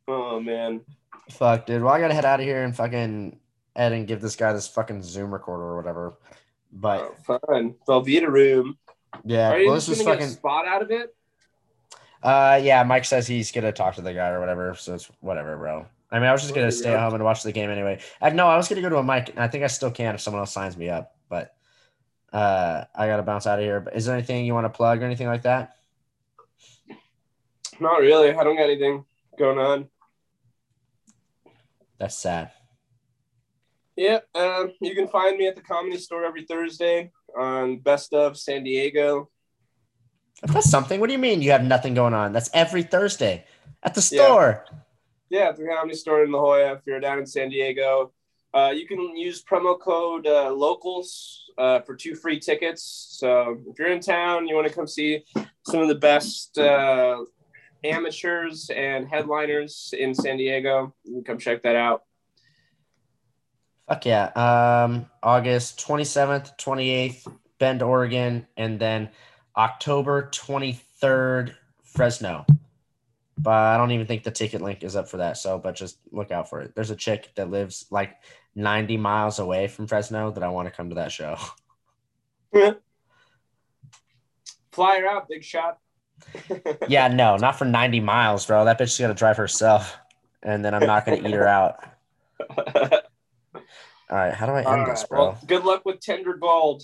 Oh man. Fuck, dude. Well, I gotta head out of here and fucking Ed and give this guy this fucking Zoom recorder or whatever. But Oh, fun. Velveeta room. Yeah. Are you Well, this was gonna get a fucking. spot out of it? Uh, yeah. Mike says he's gonna talk to the guy or whatever. So it's whatever, bro. I mean, I was just gonna stay at home and watch the game anyway. I no, I was gonna go to a mic. and I think I still can if someone else signs me up, but uh, I gotta bounce out of here. But is there anything you want to plug or anything like that? Not really. I don't got anything going on. That's sad. Yeah, um, you can find me at the Comedy Store every Thursday on Best of San Diego. That's something. What do you mean you have nothing going on? That's every Thursday at the Yeah. store. Yeah, at the Comedy Store in La Jolla. If you're down in San Diego, uh, you can use promo code uh, Locals uh, for two free tickets. So if you're in town, you want to come see some of the best uh, amateurs and headliners in San Diego, you can come check that out. Fuck yeah. Um, August 27th, 28th, Bend, Oregon, and then October 23rd, Fresno. But I don't even think the ticket link is up for that. So, but just look out for it. There's a chick that lives like 90 miles away from Fresno that I want to come to that show. Flyer out, big shot. yeah, no, not for 90 miles, bro. That bitch is going to drive herself. And then I'm not going to eat her out. All right. How do I end this, bro? Well, good luck with Tinder Gold.